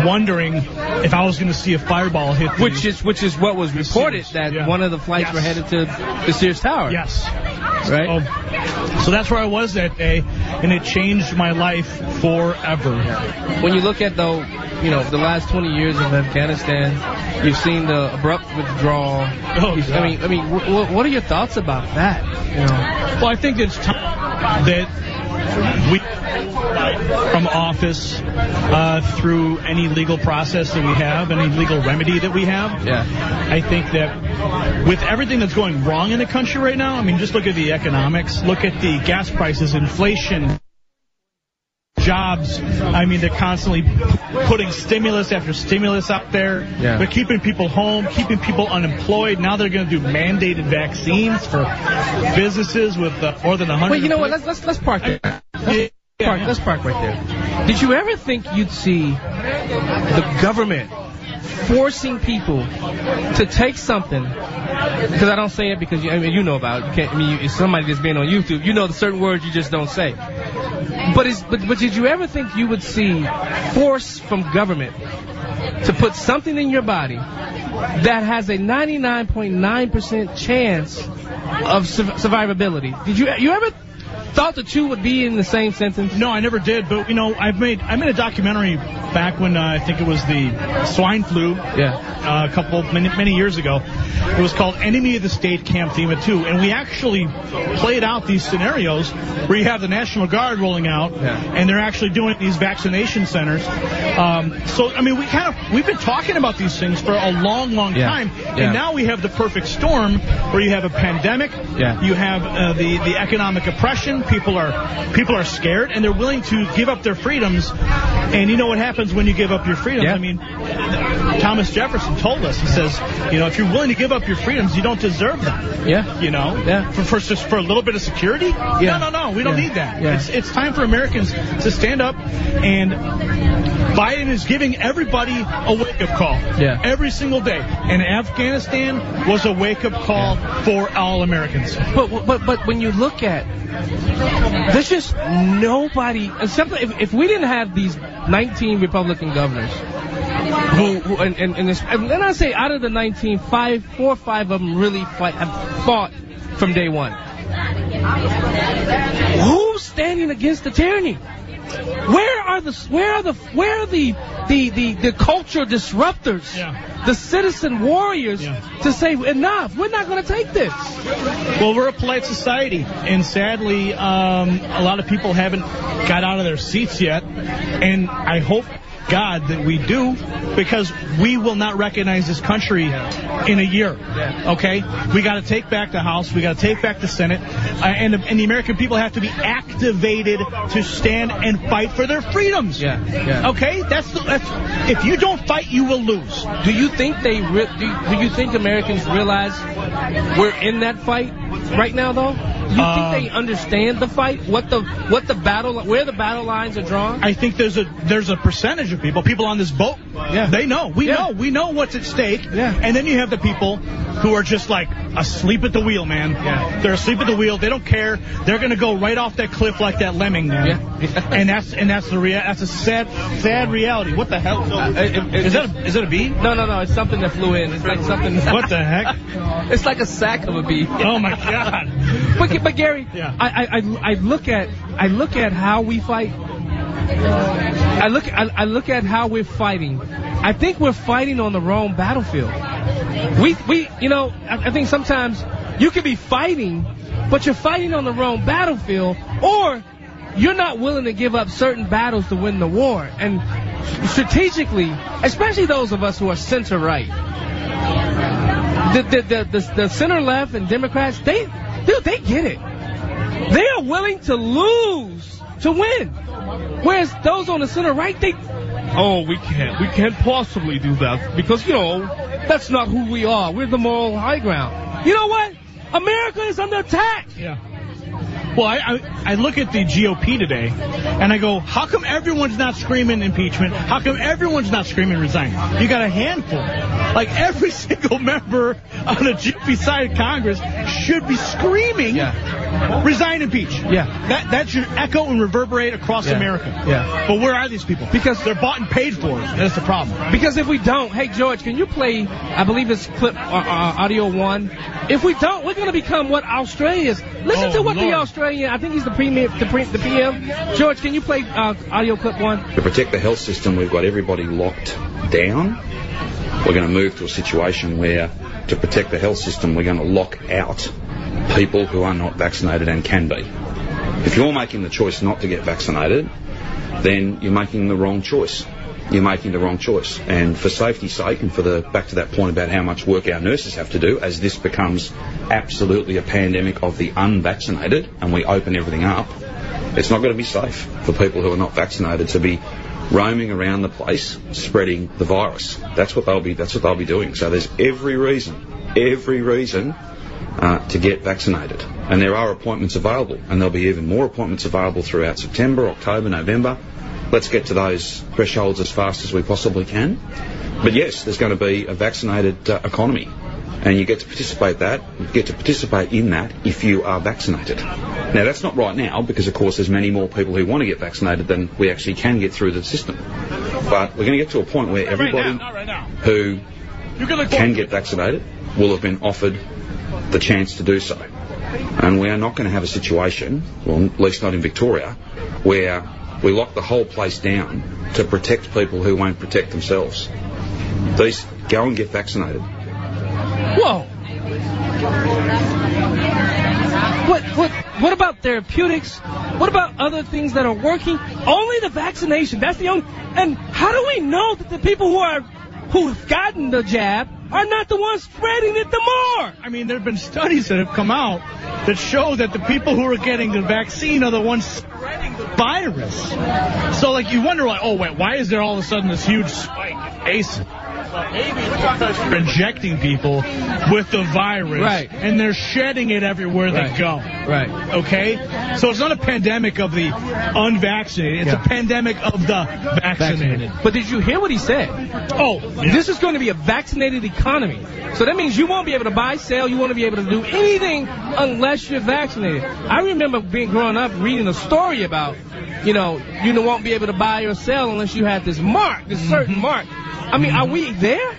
wondering if I was going to see a fireball hit. the- Which is which is what was reported that Yeah. one of the flights Yes. were headed to the Sears Tower. Yes. Right. So, so that's where I was that day, and it changed my life forever. When you look at though, you know, the last 20 years of Afghanistan, you've seen the abrupt withdrawal. Oh, I mean, I mean, wh- wh- what are your thoughts about that? You know, Well, I think it's time that we, from office, uh, through any legal process that we have, any legal remedy that we have, Yeah. I think that with everything that's going wrong in the country right now, I mean, just look at the economics, look at the gas prices, inflation, jobs. I mean, they're constantly p- putting stimulus after stimulus out there. Yeah. They're keeping people home, keeping people unemployed. Now they're going to do mandated vaccines for businesses with uh, more than 100. Wait, you know what? Let's let's let's park there. Let's park, let's park right there. Did you ever think you'd see the government forcing people to take something? Because I don't say it because you, I mean, you know about it. You can't. I mean, you, somebody that's been on YouTube. You know the certain words you just don't say. But is but but did you ever think you would see force from government to put something in your body that has a 99.9% chance of su- survivability? Did you you ever thought the two would be in the same sentence? No, I never did. But you know, I've made I made a documentary back when uh, I think it was the swine flu. Yeah. Uh, a couple many many years ago. It was called Enemy of the State Camp FEMA 2, and we actually played out these scenarios where you have the National Guard rolling out, Yeah. and they're actually doing these vaccination centers. Um, so I mean, we kind of we've been talking about these things for a long, long Yeah. time, Yeah. and now we have the perfect storm where you have a pandemic, Yeah. you have uh, the the economic oppression. People are people are scared and they're willing to give up their freedoms. And you know what happens when you give up your freedoms? Yeah. I mean, Thomas Jefferson told us. He says, you know, if you're willing to give up your freedoms, you don't deserve them. Yeah. You know, Yeah. for, for just for a little bit of security. Yeah. No, no, no. We don't Yeah. need that. Yeah. It's it's time for Americans to stand up and. Biden is giving everybody a wake up call. Yeah. Every single day. And Afghanistan was a wake up call for all Americans. But but but when you look at there's just nobody. Except if, if we didn't have these 19 Republican governors, who, who and, and, and, this, and I say out of the 19, five, four or five of them really fight, have fought from day one. Who's standing against the tyranny? Where are the where are the where are the the the, the culture disruptors? Yeah. The citizen warriors Yeah. to say enough. We're not going to take this. Well, we're a polite society, and sadly, um, a lot of people haven't got out of their seats yet. And I hope, God, that we do, because we will not recognize this country in a year. Okay, we got to take back the House, we got to take back the Senate, uh, and the, and the American people have to be activated to stand and fight for their freedoms. Yeah, yeah. Okay, that's the. That's, if you don't fight, you will lose. Do you think they re- do, do you think Americans realize we're in that fight right now though? You think they um, understand the fight? What the what the battle where the battle lines are drawn? I think there's a there's a percentage of people, people on this boat. Yeah. They know. We Yeah. know. We know what's at stake. Yeah. And then you have the people who are just like asleep at the wheel, man. Yeah. They're asleep at the wheel. They don't care. They're gonna go right off that cliff like that lemming, man. Yeah. and that's and that's the rea- that's a sad sad reality. What the hell? Uh, it- it- is that a, is that a bee? No, no, no. It's something that flew in. It's like something. What the heck? it's like a sack of a bee. Oh my god. But, but Gary, Yeah. I, I, I, I look at I look at how we fight. I look I, I look at how we're fighting. I think we're fighting on the wrong battlefield. We we you know I, I think sometimes you could be fighting, but you're fighting on the wrong battlefield, or you're not willing to give up certain battles to win the war. And strategically, especially those of us who are center right, the the the, the, the center left and Democrats, they dude, they get it. They are willing to lose to win. Whereas those on the center right, they Oh, we can't. We can't possibly do that because, you know, that's not who we are. We're the moral high ground. You know what? America is under attack. Yeah. Well, I, I I look at the GOP today, and I go, how come everyone's not screaming impeachment? How come everyone's not screaming resign? You got a handful. Like every single member on the GOP side of Congress should be screaming, resign, impeach. Yeah. That that should echo and reverberate across Yeah. America. Yeah. But where are these people? Because they're bought and paid for. That's the problem. Because if we don't, hey George, can you play? I believe it's clip uh, uh, audio one. If we don't, we're going to become what Australia is. Listen Oh, to what the Lord. I think he's the premier, the, pre, the PM. George, can you play uh, audio clip one? To protect the health system, we've got everybody locked down. We're going to move to a situation where, to protect the health system, we're going to lock out people who are not vaccinated and can be. If you're making the choice not to get vaccinated, then you're making the wrong choice. You're making the wrong choice. And for safety's sake, and for the back to that point about how much work our nurses have to do, as this becomes absolutely a pandemic of the unvaccinated, and we open everything up, it's not going to be safe for people who are not vaccinated to be roaming around the place spreading the virus. That's what they'll be. That's what they'll be doing. So there's every reason, every reason uh, to get vaccinated. And there are appointments available, and there'll be even more appointments available throughout September, October, November. Let's get to those thresholds as fast as we possibly can. But yes, there's going to be a vaccinated uh, economy, and you get to participate that, you get to participate in that if you are vaccinated. Now that's not right now because of course there's many more people who want to get vaccinated than we actually can get through the system. But we're going to get to a point where everybody who can get vaccinated will have been offered the chance to do so. And we are not going to have a situation, well, at least not in Victoria, where we lock the whole place down to protect people who won't protect themselves. These go and get vaccinated. Whoa. What what what about therapeutics? What about other things that are working? Only the vaccination. That's the only. And how do we know that the people who are who've gotten the jab are not the ones spreading it the more? I mean, there have been studies that have come out that show that the people who are getting the vaccine are the ones spreading the virus. So, like, you wonder, like, oh, wait, why is there all of a sudden this huge spike in injecting people with the virus, Right. and they're shedding it everywhere they go. Right. Okay, so it's not a pandemic of the unvaccinated; it's Yeah. a pandemic of the vaccinated. But did you hear what he said? Oh, This is going to be a vaccinated economy. So that means you won't be able to buy, sell, you won't be able to do anything unless you're vaccinated. I remember being growing up reading a story about, you know, you won't be able to buy or sell unless you have this mark, this certain mm-hmm. mark. I mean, are we there?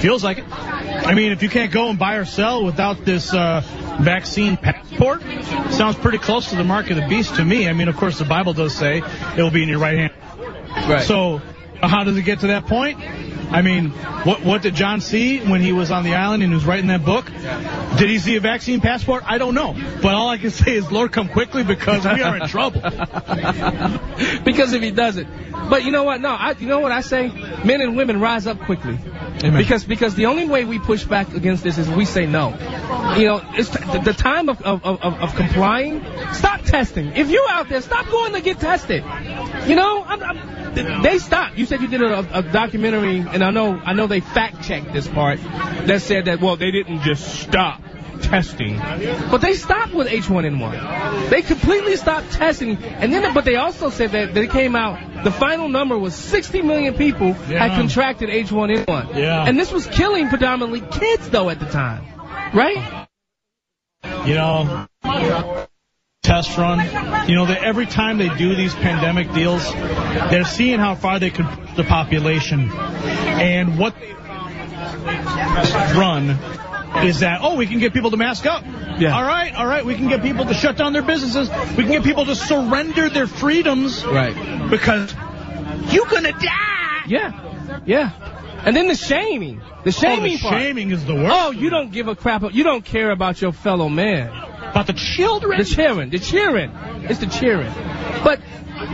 Feels like it. I mean, if you can't go and buy or sell without this uh, vaccine passport, sounds pretty close to the mark of the beast to me. I mean, of course, the Bible does say it will be in your right hand. Right. So, how does it get to that point? I mean, what what did John see when he was on the island and he was writing that book? Did he see a vaccine passport? I don't know. But all I can say is, Lord, come quickly because we are in trouble. because if he doesn't. But you know what? No, I, you know what I say? Men and women rise up quickly. Because because the only way we push back against this is we say no. You know, it's the, time of, of, of, of complying. Stop testing. If you're out there, stop going to get tested. You know, I'm, I'm, they stopped. You said you did a, a documentary, and I know I know they fact checked this part that said that well they didn't just stop testing, but they stopped with H1N1. They completely stopped testing, and then but they also said that they came out. The final number was 60 million people Yeah. had contracted H1N1. Yeah. And this was killing predominantly kids though at the time, right? you know, test run. You know, that every time they do these pandemic deals, they're seeing how far they can push the population. And what run is that, oh, we can get people to mask up. Yeah. All right, all right, we can get people to shut down their businesses. We can get people to surrender their freedoms. Right. Because you're gonna die. Yeah. Yeah. And then the shaming. The shaming oh, the part. shaming is the worst. Oh, you don't give a crap. You don't care about your fellow man. About the children. The cheering. The cheering. It's the cheering. But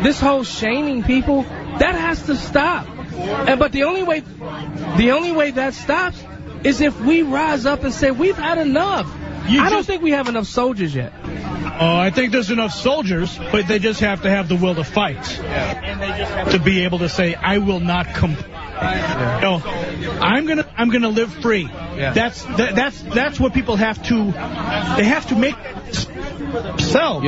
this whole shaming people, that has to stop. And but the only way, the only way that stops is if we rise up and say we've had enough. You I don't think we have enough soldiers yet. Oh, I think there's enough soldiers, but they just have to have the will to fight. And they just have to be able to say, I will not comply. No, I'm gonna, I'm gonna live free. Yeah. That's, that, that's, that's what people have to, they have to make themselves.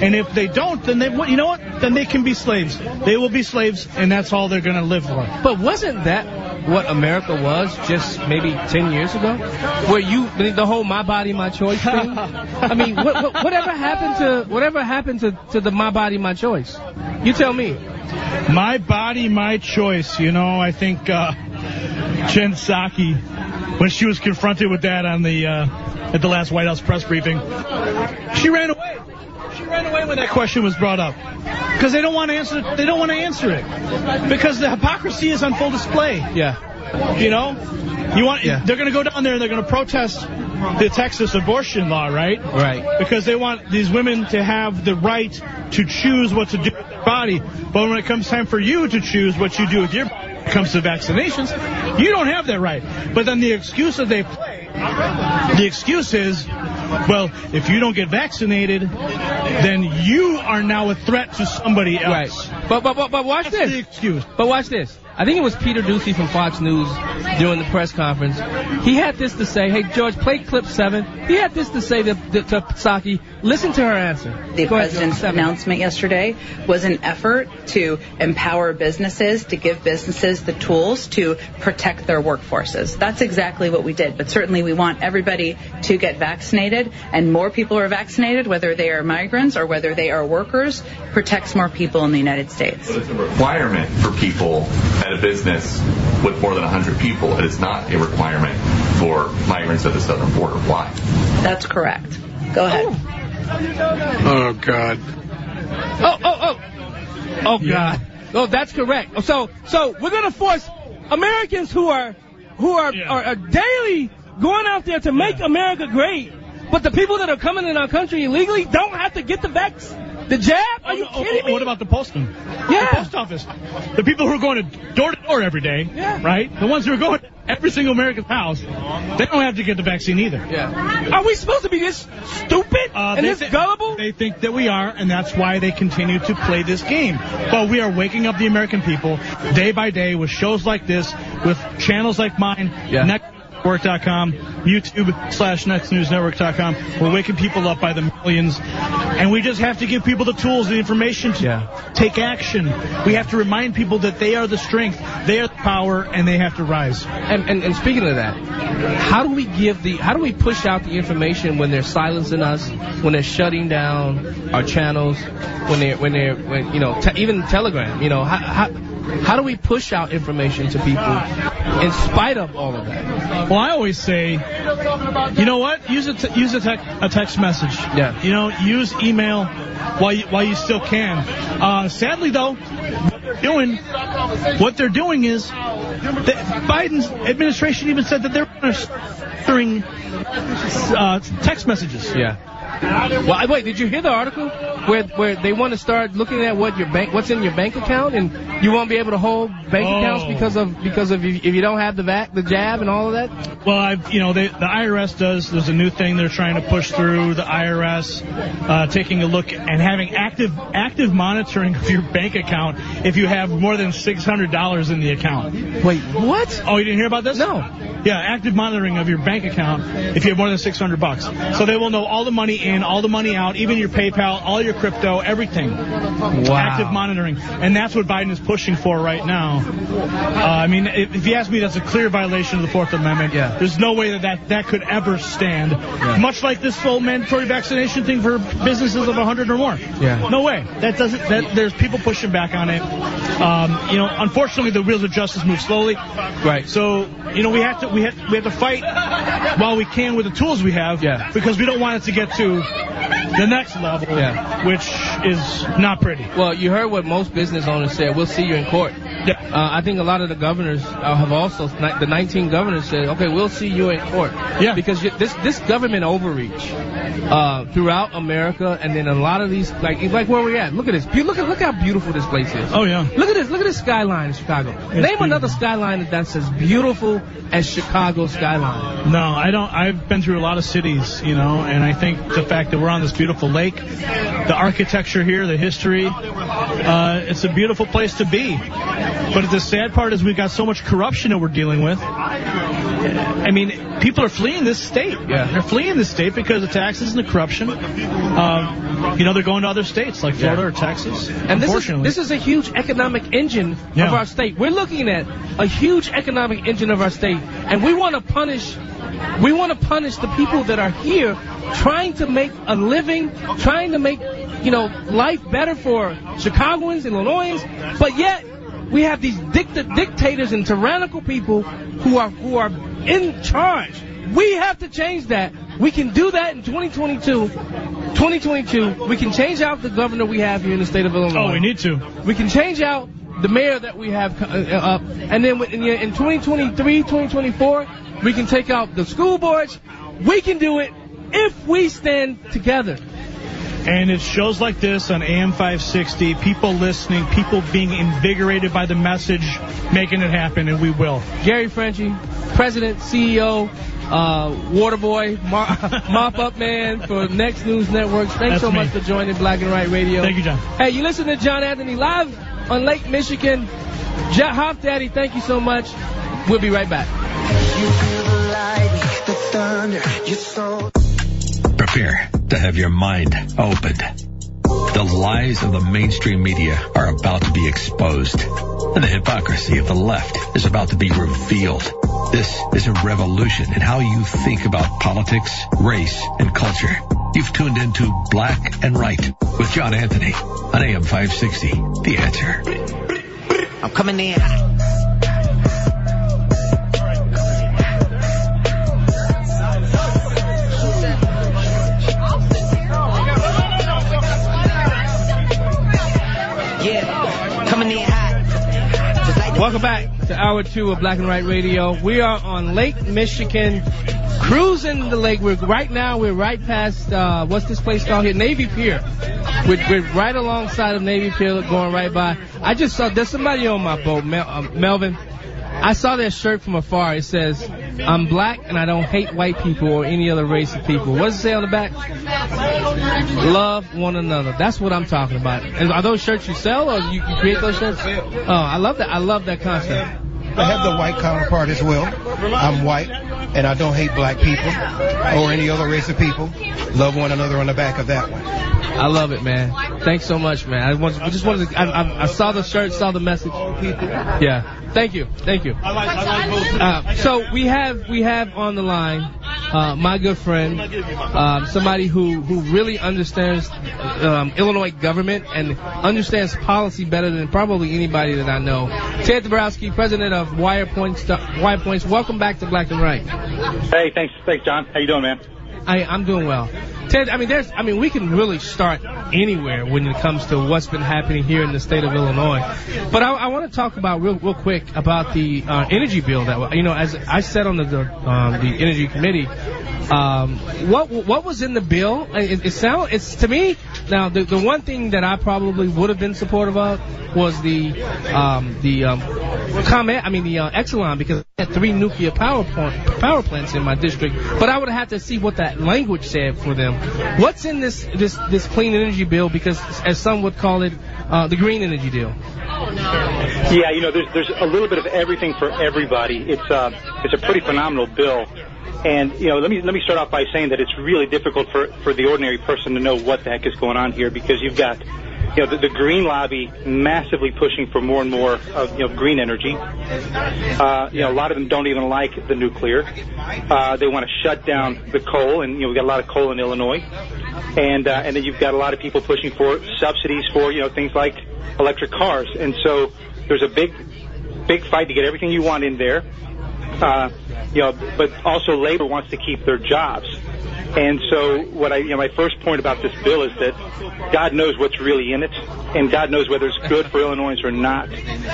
And if they don't, then they, you know what? Then they can be slaves. They will be slaves, and that's all they're going to live for. But wasn't that what America was just maybe 10 years ago? Where you, the whole my body, my choice thing? I mean, what, what, whatever happened to, whatever happened to, to the my body, my choice? You tell me. My body, my choice. You know, I think uh, Jen Psaki, when she was confronted with that on the uh, at the last White House press briefing, she ran away. Ran away when that question was brought up because they don't want to answer. They don't want to answer it because the hypocrisy is on full display. Yeah. You know, you want Yeah. they're going to go down there and they're going to protest the Texas abortion law, right? Right. Because they want these women to have the right to choose what to do with their body. But when it comes time for you to choose what you do with your body, when it comes to vaccinations, you don't have that right. But then the excuse that they play, the excuse is, well, if you don't get vaccinated, then you are now a threat to somebody else. Right. But but but, but watch That's this. the excuse. But watch this. I think it was Peter Doocy from Fox News during the press conference. He had this to say. Hey, George, play clip seven. He had this to say to, to, to Psaki. Listen to her answer. The Go president's George, seven. announcement yesterday was an effort to empower businesses, to give businesses the tools to protect their workforces. That's exactly what we did. But certainly we want everybody to get vaccinated, and more people are vaccinated, whether they are migrants or whether they are workers, protects more people in the United States. It's a requirement for people at a business with more than 100 people. It is not a requirement for migrants at the southern border. Why? That's correct. Go ahead. Oh, Oh, God. Oh, oh, oh. Oh, God. Oh, that's correct. So, so we're going to force Americans who are, who are, are, are daily going out there to make America great, but the people that are coming in our country illegally don't have to get the vax, the jab? Are you Oh, kidding me? What about the postman? Yeah. The post office. The people who are going to door to door every day, Yeah. right? The ones who are going to every single American's house, they don't have to get the vaccine either. Yeah. Are we supposed to be this stupid Uh, and they this thi- gullible? They think that we are, and that's why they continue to play this game. But we are waking up the American people day by day with shows like this, with channels like mine, Yeah. Network.com, YouTube slash NextNewsNetwork.com. We're waking people up by the millions, and we just have to give people the tools, the information to Yeah. take action. We have to remind people that they are the strength, they are the power, and they have to rise. And, and, and speaking of that, how do we give the, how do we push out the information when they're silencing us, when they're shutting down our channels, when they're, when they're, when, you know, te- even Telegram, you know, how, how, how do we push out information to people in spite of all of that? Well, I always say, you know what? Use a t- use a, tec- a text message. Yeah. You know, use email while you, while you still can. Uh, sadly, though, what they're doing, what they're doing is, the, Biden's administration even said that they're going to during uh, text messages. Yeah. Well, wait, did you hear the article where where they want to start looking at what your bank, what's in your bank account, and you won't be able to hold bank Oh. accounts because of because of if you don't have the vac, the jab, and all of that? Well, I've, you know, they, the IRS does. There's a new thing they're trying to push through. The IRS uh, taking a look and having active active monitoring of your bank account if you have more than six hundred dollars in the account. Wait, what? Oh, you didn't hear about this? No. Yeah, active monitoring of your bank account if you have more than six hundred bucks. So they will know all the money in, all the money out, even your PayPal, all your crypto, everything. Wow. Active monitoring, and that's what Biden is pushing for right now. Uh, I mean, if, if you ask me, that's a clear violation of the Fourth Amendment. Yeah. There's no way that that, that could ever stand. Yeah. Much like this full mandatory vaccination thing for businesses of 100 or more. Yeah. No way. That doesn't. That there's people pushing back on it. Um, you know, unfortunately, the wheels of justice move slowly. Right. So you know, we have to we have we have to fight while we can with the tools we have. Yeah. Because we don't want it to get to the next level. Yeah. Which is not pretty. Well, you heard what most business owners said. We'll see you in court. Yeah. Uh, I think a lot of the governors uh, have also, the 19 governors said, okay, we'll see you in court. Yeah. Because you, this this government overreach uh, throughout America, and then a lot of these, like like where we're at. Look at this. Look at look how beautiful this place is. Oh yeah. Look at this. Look at this skyline in Chicago. Name another skyline that's as beautiful as Chicago skyline. No, I don't. I've been through a lot of cities, you know, and I think the fact that we're on this beautiful lake, the architecture here, the history, uh, it's a beautiful place to be. But the sad part is we've got so much corruption that we're dealing with. I mean, people are fleeing this state. Yeah. They're fleeing this state because of taxes and the corruption. Um, you know, they're going to other states like Florida or Texas. And this is, this is a huge economic engine Yeah. of our state. We're looking at a huge economic engine of our state, and we want to punish. We want to punish the people that are here, trying to make a living, trying to make, you know, life better for Chicagoans, and Illinoisans, but yet we have these dict- dictators and tyrannical people who are who are in charge. We have to change that. We can do that in 2022. 2022, we can change out the governor we have here in the state of Illinois. Oh, we need to. We can change out the mayor that we have uh, uh, up, and then in, in 2023, 2024, we can take out the school boards. We can do it if we stand together. And it's shows like this on AM 560, people listening, people being invigorated by the message, making it happen, and we will. Gary Franchi, President, CEO, uh, Waterboy, Mop, Mop Up Man for Next News Networks. Thanks That's so me. much for joining Black and Right Radio. Thank you, John. Hey, you listen to John Anthony live on Lake Michigan. Ja Hop Daddy, thank you so much. We'll be right back. Prepare to have your mind opened. The lies of the mainstream media are about to be exposed, and the hypocrisy of the left is about to be revealed. This is a revolution in how you think about politics, race, and culture. You've tuned into Black and Right with John Anthony on AM 560. The answer. I'm coming in. Yeah, coming in hot. Just like the Welcome back to hour two of Black and Right Radio. We are on Lake Michigan, cruising the lake. We're right now. We're right past uh, what's this place called here? Navy Pier. We're, we're right alongside of Navy Pier, going right by. I just saw there's somebody on my boat, Mel, uh, Melvin. I saw that shirt from afar. It says, "I'm black and I don't hate white people or any other race of people." What does it say on the back? Love one another. That's what I'm talking about. And are those shirts you sell or you, you create those shirts? Oh, I love that. I love that concept. I have the white counterpart as well. I'm white, and I don't hate black people or any other race of people. Love one another on the back of that one. I love it, man. Thanks so much, man. I, want, I just wanted to. I, I, I saw the shirt, saw the message. Yeah. Thank you. Thank you. Uh, so we have we have on the line uh, my good friend, um, somebody who who really understands um, Illinois government and understands policy better than probably anybody that I know. Ted Dabrowski, president of Wirepoints. Wire Points. Welcome back to Black and Right. Hey, thanks, thanks, John. How you doing, man? I, I'm doing well. Ted, I mean, there's, I mean, we can really start anywhere when it comes to what's been happening here in the state of Illinois. But I, I want to talk about real, real quick about the uh, energy bill that, you know, as I said on the the, um, the energy committee, um, what what was in the bill? It, it it's to me now the the one thing that I probably would have been supportive of was the um, the um, comment. I mean the uh, Exelon because had three nuclear power power plants in my district, but I would have to see what that language said for them. What's in this this this clean energy bill? Because as some would call it, uh, the green energy deal. Yeah, you know, there's there's a little bit of everything for everybody. It's uh, it's a pretty phenomenal bill. And you know, let me let me start off by saying that it's really difficult for for the ordinary person to know what the heck is going on here because you've got you know the, the green lobby massively pushing for more and more of you know green energy. Uh, you know, a lot of them don't even like the nuclear. Uh, they want to shut down the coal, and you know we've got a lot of coal in Illinois. And uh, and then you've got a lot of people pushing for subsidies for you know things like electric cars. And so there's a big big fight to get everything you want in there. Uh, you know, but also labor wants to keep their jobs. And so what I, you know, my first point about this bill is that God knows what's really in it, and God knows whether it's good for Illinoisans or not.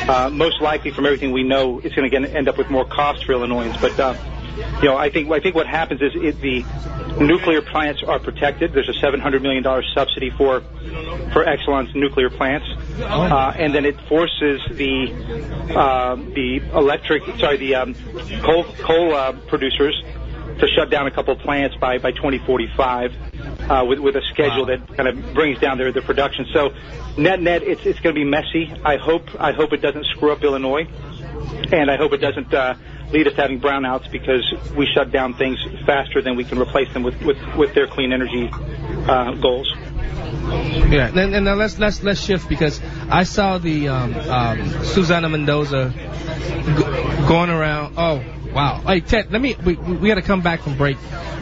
Uh, most likely, from everything we know, it's going to end up with more cost for Illinoisans. But uh, you know, I think I think what happens is it, the nuclear plants are protected. There's a 700 million dollar subsidy for for Exelon's nuclear plants, uh, and then it forces the uh, the electric, sorry, the um, coal coal uh, producers to shut down a couple of plants by by 2045. uh, with with a schedule that kind of brings down their their production. So net net, it's it's going to be messy. I hope I hope it doesn't screw up Illinois, and I hope it doesn't. Uh, lead us to having brownouts because we shut down things faster than we can replace them with, with, with their clean energy uh, goals. Yeah, and, and now let's let's let's shift because I saw the um, um, Susana Mendoza going around. Oh, wow! Hey Ted, let me we we got to come back from break.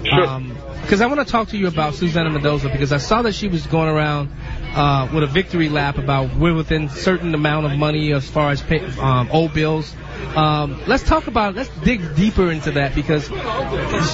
Sure. because I want to talk to you about Susana Mendoza because I saw that she was going around uh, with a victory lap about we're within certain amount of money as far as pay, um, old bills. Um, let's talk about let's dig deeper into that because she,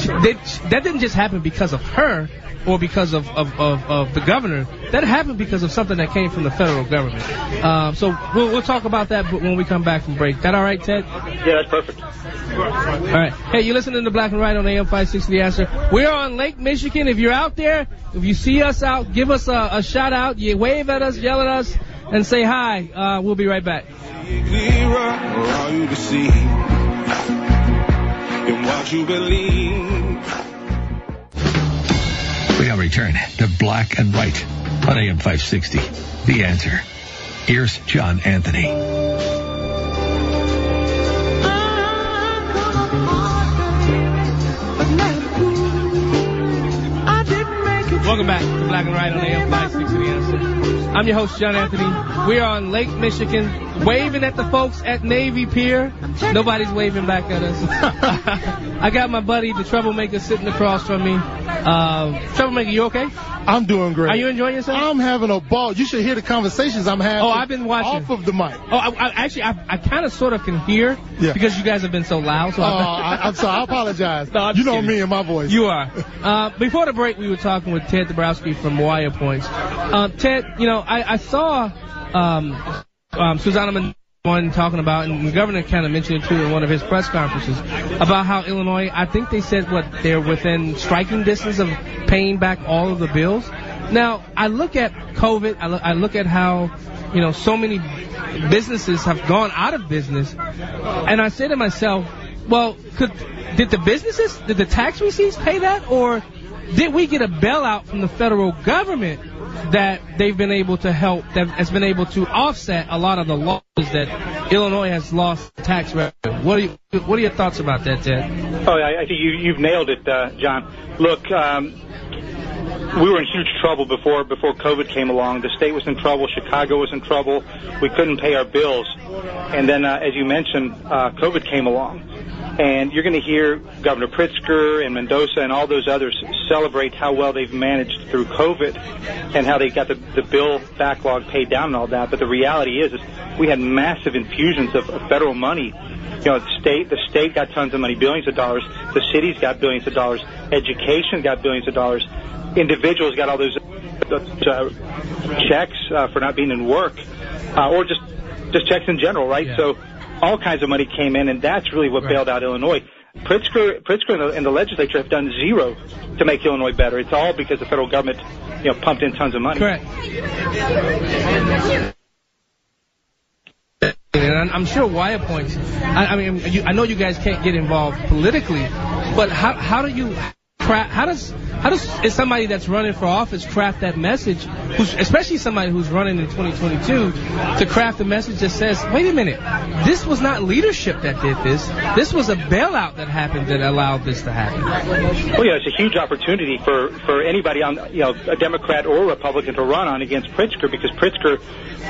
that, that didn't just happen because of her or because of, of, of, of the governor. That happened because of something that came from the federal government. Um, so we'll, we'll talk about that when we come back from break. That all right, Ted? Yeah, that's perfect. All right. Hey, you're listening to Black and Right on AM 560 The Answer. We're on Lake Michigan. If you're out there, if you see us out, give us a, a shout out. You wave at us, yell at us, and say hi. Uh, we'll be right back. clearer or are you deceived in what you believe? We now return to Black and Right on AM 560. The answer. Here's John Anthony. Welcome back to Black and Right on AM 560 The Answer. I'm your host, John Anthony. We are on Lake Michigan, waving at the folks at Navy Pier. Nobody's waving back at us. I got my buddy, the troublemaker, sitting across from me. Uh, troublemaker, you okay? I'm doing great. Are you enjoying yourself? I'm having a ball. You should hear the conversations I'm having. Oh, I've been watching. Off of the mic. Oh, I, I, actually, I, I kind of sort of can hear Yeah. because you guys have been so loud. So I've- I, I'm sorry. I apologize. No, you know kidding. me and my voice. You are. Uh, before the break, we were talking with Ted Dabrowski from Wirepoints. Uh, Ted, you know, I, I saw um, um, Susanna one talking about, and the governor kind of mentioned it too in one of his press conferences, about how Illinois, I think they said what they're within striking distance of paying back all of the bills. Now, I look at COVID, I look, I look at how, you know, so many businesses have gone out of business, and I say to myself, well, could did the businesses, did the tax receipts pay that, or did we get a bailout from the federal government that they've been able to help, that has been able to offset a lot of the losses that Illinois has lost tax revenue? What are you, what are your thoughts about that, Ted? Oh, I, I think you, you've nailed it, uh, John. Look, um, we were in huge trouble before before COVID came along. The state was in trouble. Chicago was in trouble. We couldn't pay our bills, and then, uh, as you mentioned, uh, COVID came along, and you're going to hear Governor Pritzker and Mendoza and all those others celebrate how well they've managed through COVID, and how they got the, the bill backlog paid down and all that. But the reality is, is we had massive infusions of, of federal money you know, the state, the state got tons of money, billions of dollars. The cities got billions of dollars. Education got billions of dollars. Individuals got all those uh, checks uh, for not being in work, uh, or just just checks in general, right? So all kinds of money came in, and that's really what bailed out Illinois. Pritzker, Pritzker and the, and the legislature have done zero to make Illinois better. It's all because the federal government, you know, pumped in tons of money. Correct. And I'm- I'm sure Wirepoints. I, I mean, you, I know you guys can't get involved politically, but how how do you craft? How does how does is somebody that's running for office craft that message? Especially somebody who's running in 2022 to craft a message that says, wait a minute, this was not leadership that did this. This was a bailout that happened that allowed this to happen. Well, yeah, it's a huge opportunity for, for anybody on, you know, a Democrat or a Republican to run on against Pritzker because Pritzker,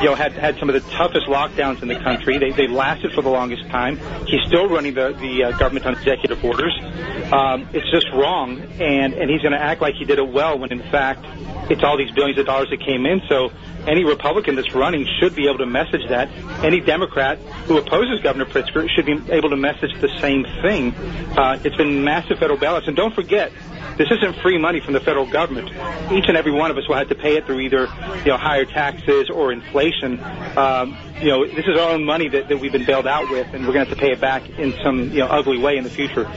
you know, had, had some of the toughest lockdowns in the country. They, they lasted for the longest time. He's still running the, the uh, government on executive orders. Um, it's just wrong, and, and he's going to act like he did it well when in fact it's all these billions of dollars that came in. So any Republican that's running should be able to message that. Any Democrat who opposes Governor Pritzker should be able to message the same thing. Uh, it's been massive federal bailouts, and don't forget, this isn't free money from the federal government. Each and every one of us will have to pay it through either you know higher taxes or inflation. Um, you know, this is our own money that, that we've been bailed out with, and we're going to have to pay it back in some you know ugly way in the future.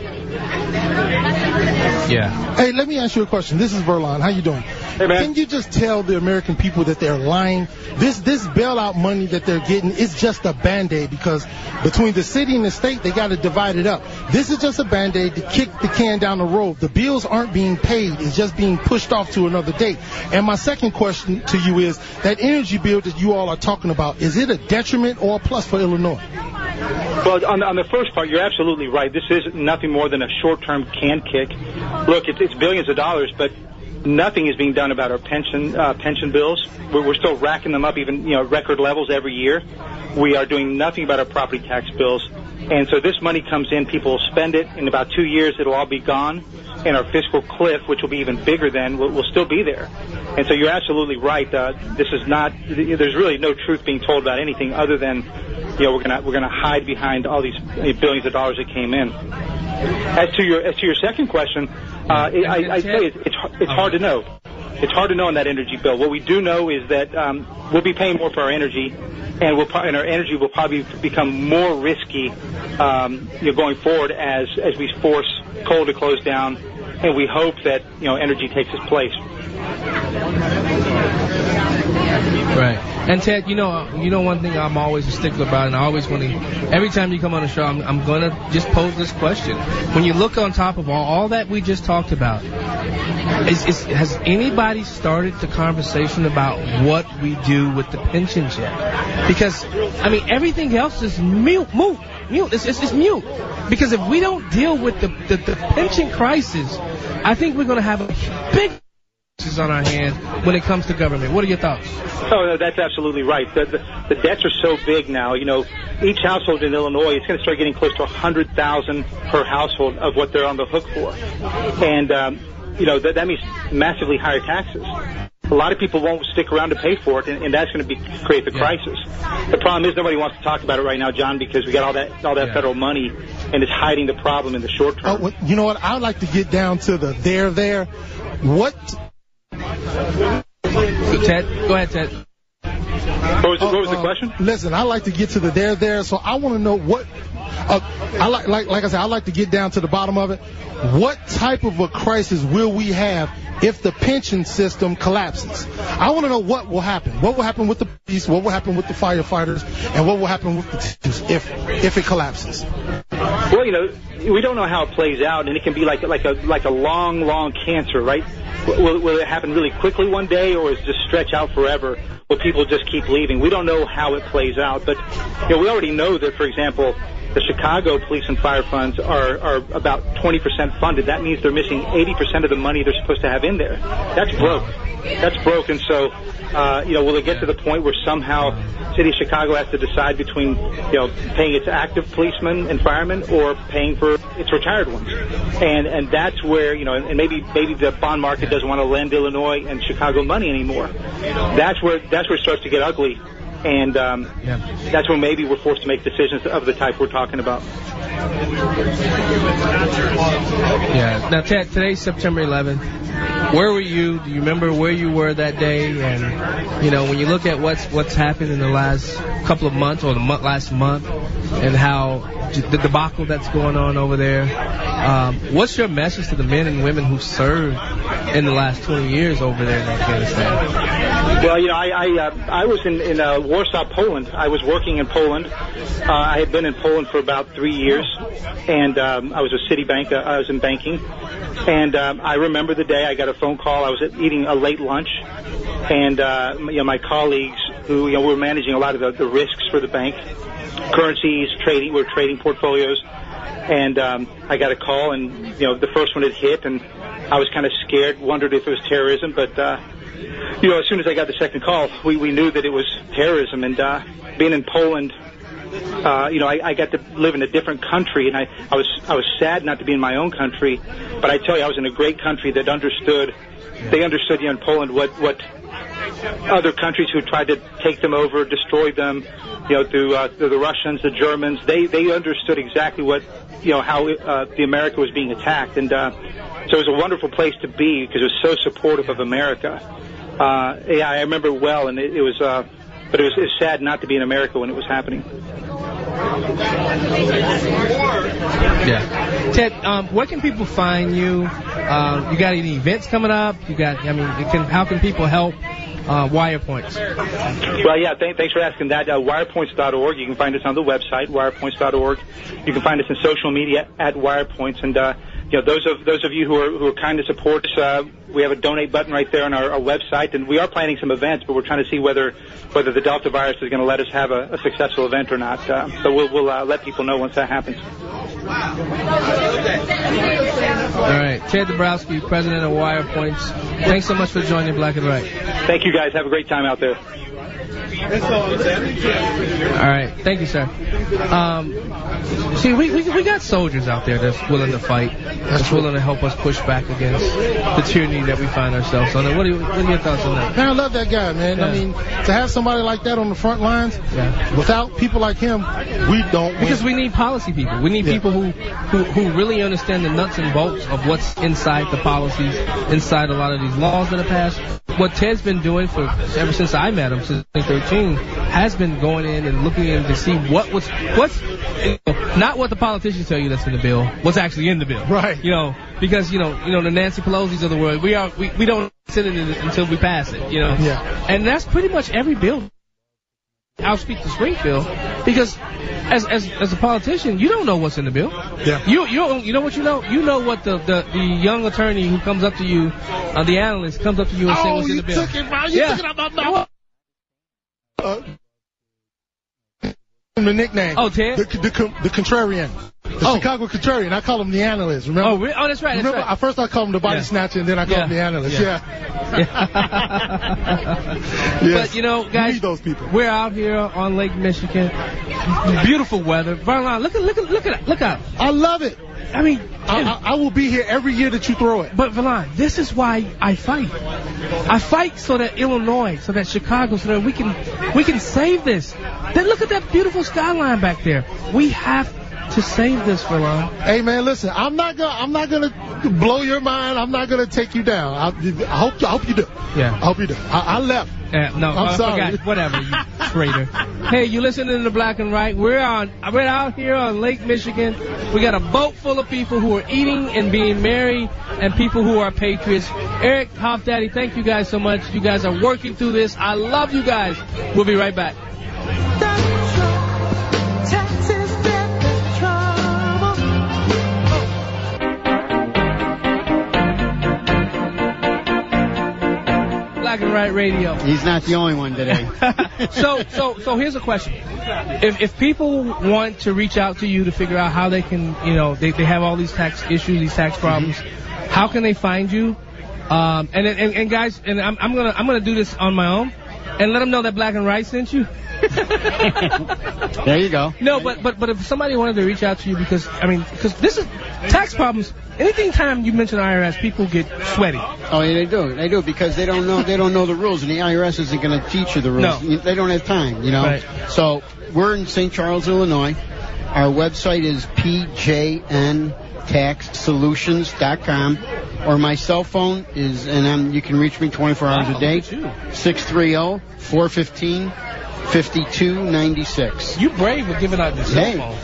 Yeah. Hey, let me ask you a question. This is Verlon. How you doing? Hey, man. can you just tell the American people that they're lying? This this bailout money that they're getting is just a band-aid because between the city and the state, they got to divide it up. This is just a band-aid to kick the can down the road. The bills aren't being paid. It's just being pushed off to another date. And my second question to you is that energy bill that you all are talking about, is it a detriment or a plus for Illinois? Well, on the, on the first part, you're absolutely right. This is nothing more than a short-term can kick. Look, it's, it's billions of dollars, but nothing is being done about our pension uh, pension bills. We're, we're still racking them up, even you know, record levels every year. We are doing nothing about our property tax bills, and so this money comes in. People will spend it in about two years. It'll all be gone, and our fiscal cliff, which will be even bigger then, will, will still be there. And so you're absolutely right. Uh, this is not. There's really no truth being told about anything other than, you know, we're gonna we're gonna hide behind all these billions of dollars that came in. As to your as to your second question, uh, I, I tell you, it's it's it's hard to know. It's hard to know on that energy bill. What we do know is that um, we'll be paying more for our energy, and we'll and our energy will probably become more risky, um, you know, going forward as as we force coal to close down, and we hope that you know energy takes its place. Right. And Ted, you know, you know one thing I'm always a stickler about, and I always want to. Every time you come on the show, I'm, I'm going to just pose this question: When you look on top of all, all that we just talked about, is, is, has anybody started the conversation about what we do with the pensions yet? Because I mean, everything else is mute, mute, mute. It's, it's, it's mute. Because if we don't deal with the, the, the pension crisis, I think we're going to have a big on our hands when it comes to government. What are your thoughts? Oh, no, that's absolutely right. The, the, the debts are so big now. You know, each household in Illinois is going to start getting close to a hundred thousand per household of what they're on the hook for, and um, you know that, that means massively higher taxes. A lot of people won't stick around to pay for it, and, and that's going to be create the crisis. The problem is nobody wants to talk about it right now, John, because we got all that all that Yeah. federal money, and it's hiding the problem in the short term. Oh, well, you know what? I'd like to get down to the there, there. What? Ted, go ahead, Ted. What was, the, what was the question? Listen, I like to get to the there, there. So I want to know what. Uh, I like, like, like I said, I like to get down to the bottom of it. What type of a crisis will we have if the pension system collapses? I want to know what will happen. What will happen with the police? What will happen with the firefighters? And what will happen with the teachers if if it collapses? Well, you know, we don't know how it plays out, and it can be like like a like a long, long cancer, right? Will, will it happen really quickly one day, or is it just stretch out forever? Will people just keep leaving? We don't know how it plays out, but you know, we already know that, for example, the Chicago police and fire funds are are about 20% funded. That means they're missing 80% of the money they're supposed to have in there. That's broke. That's broken. So, uh, you know, will it get to the point where somehow City of Chicago has to decide between, you know, paying its active policemen and firemen or paying for its retired ones? And and that's where, you know, and maybe maybe the bond market doesn't want to lend Illinois and Chicago money anymore. That's where that's where it starts to get ugly. And um, that's when maybe we're forced to make decisions of the type we're talking about. Yeah. Now, Ted, today's September 11th. Where were you? Do you remember where you were that day? And you know, when you look at what's what's happened in the last couple of months or the month, last month, and how the debacle that's going on over there, um, what's your message to the men and women who served in the last 20 years over there in Afghanistan? Well, you know, I I, uh, I was in in uh, Warsaw, Poland. I was working in Poland. Uh, I had been in Poland for about three years, and um, I was a Citibank. Uh, I was in banking, and um, I remember the day I got a phone call. I was eating a late lunch, and uh, you know, my colleagues who you know were managing a lot of the, the risks for the bank, currencies, trading, we were trading portfolios, and um, I got a call, and you know, the first one had hit, and I was kind of scared, wondered if it was terrorism, but. Uh, you know, as soon as I got the second call, we, we knew that it was terrorism. And uh, being in Poland, uh, you know, I, I got to live in a different country, and I, I was I was sad not to be in my own country. But I tell you, I was in a great country that understood. They understood, you know, in Poland what what other countries who tried to take them over, destroy them, you know, through, uh, through the Russians, the Germans. They they understood exactly what you know how uh, the America was being attacked, and uh, so it was a wonderful place to be because it was so supportive of America. Uh, yeah, I remember well, and it, it was, uh, but it was, it was sad not to be in America when it was happening. Yeah. Ted, um, where can people find you? Uh, you got any events coming up? You got, I mean, can, how can people help uh, Wirepoints? Well, yeah, th- thanks for asking that. Uh, wirepoints.org. You can find us on the website, wirepoints.org. You can find us in social media at wirepoints. And, uh, you know, those of those of you who are who are kind to support us, uh, we have a donate button right there on our, our website, and we are planning some events, but we're trying to see whether whether the Delta virus is going to let us have a, a successful event or not. Uh, so we'll we'll uh, let people know once that happens. All right. Ted Dabrowski, president of Wirepoints. Thanks so much for joining Black and Right. Thank you guys. Have a great time out there. All right. Thank you, sir. Um, see, we, we, we got soldiers out there that's willing to fight, that's willing to help us push back against the tyranny that we find ourselves under. What are, you, what are your thoughts on that? Man, I love that guy, man. I mean, to have somebody like that on the front lines, Yeah. without people like him, we don't win. Because we need policy people. We need people who, who who really understand the nuts and bolts of what's inside the policies, inside a lot of these laws that are passed. What Ted's been doing for ever since I met him, since 2013, has been going in and looking in to see what was what's you know, not what the politicians tell you that's in the bill, what's actually in the bill. Right. You know, because you know, you know the Nancy Pelosi's of the world. We are we, we don't sit in it until we pass it. You know. Yeah. And that's pretty much every bill I'll speak to Springfield because as as as a politician, you don't know what's in the bill. Yeah. You you you know what you know? You know what the the, the young attorney who comes up to you, uh, the analyst comes up to you and says Oh, what's in the bill. took it, bro. You yeah. took it out my mouth. Uh, the nickname. Oh, Ted? The, the, the contrarian. The Chicago contrarian. I call him the analyst. Remember? Oh, re- oh, that's right. That's Remember, right. at first I called him the body Yeah. snatcher, and then I called Yeah. him the analyst. Yeah. Yeah. Yes. But you know, guys, need those people. we're out here on Lake Michigan. Beautiful weather. Verlon, look at look at look at look out. I love it. I mean, I, I, I will be here every year that you throw it. But Valon, this is why I fight. I fight so that Illinois, so that Chicago, so that we can we can save this. Then look at that beautiful skyline back there. We have to save this, Valon. Hey man, listen, I'm not gonna I'm not gonna blow your mind. I'm not gonna take you down. I, I hope I hope you do. Yeah. I hope you do. I, I left. Yeah, no, I'm I sorry. forgot. Whatever, you traitor. Hey, you listening to the Black and Right? We're on. We're out here on Lake Michigan. We got a boat full of people who are eating and being merry, and people who are patriots. Eric, Hop Daddy, thank you guys so much. You guys are working through this. I love you guys. We'll be right back. Right Radio. He's not the only one today. so, so, so here's a question: If if people want to reach out to you to figure out how they can, you know, they, they have all these tax issues, these tax problems, how can they find you? Um, and, and and guys, and I'm I'm gonna I'm gonna do this on my own, and let them know that Black and Right sent you. there you go. No, but but but if somebody wanted to reach out to you because I mean because this is tax problems. Anything time you mention IRS, people get sweaty. Oh, yeah, they do. They do because they don't know they don't know the rules, and the IRS isn't going to teach you the rules. No. They don't have time, you know. Right. So we're in St. Charles, Illinois. Our website is pjntaxsolutions.com, or my cell phone is, and um, you can reach me 24 hours Wow, a day. look 630 415 5296. You brave with giving out the cell Hey. phone.